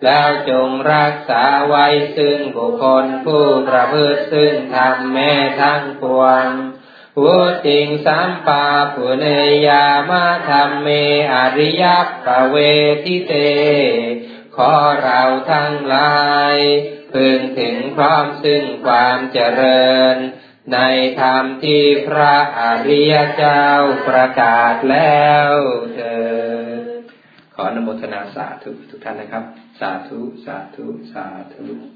แล้วจงรักษาไว้ซึ่งบุคคลผู้ประพฤติซึ่งทำแม้ทั้งปวงพุติงสัมปาปุเนยามาธรรมเมอริยปเวทิเต ขอเราทั้งหลายพึงถึงพร้อมซึ่งความเจริญ ในธรรมที่พระอริยเจ้าประกาศแล้วเถิด ขออนุโมทนาสาธุทุกท่านนะครับ สาธุ สาธุ สาธุ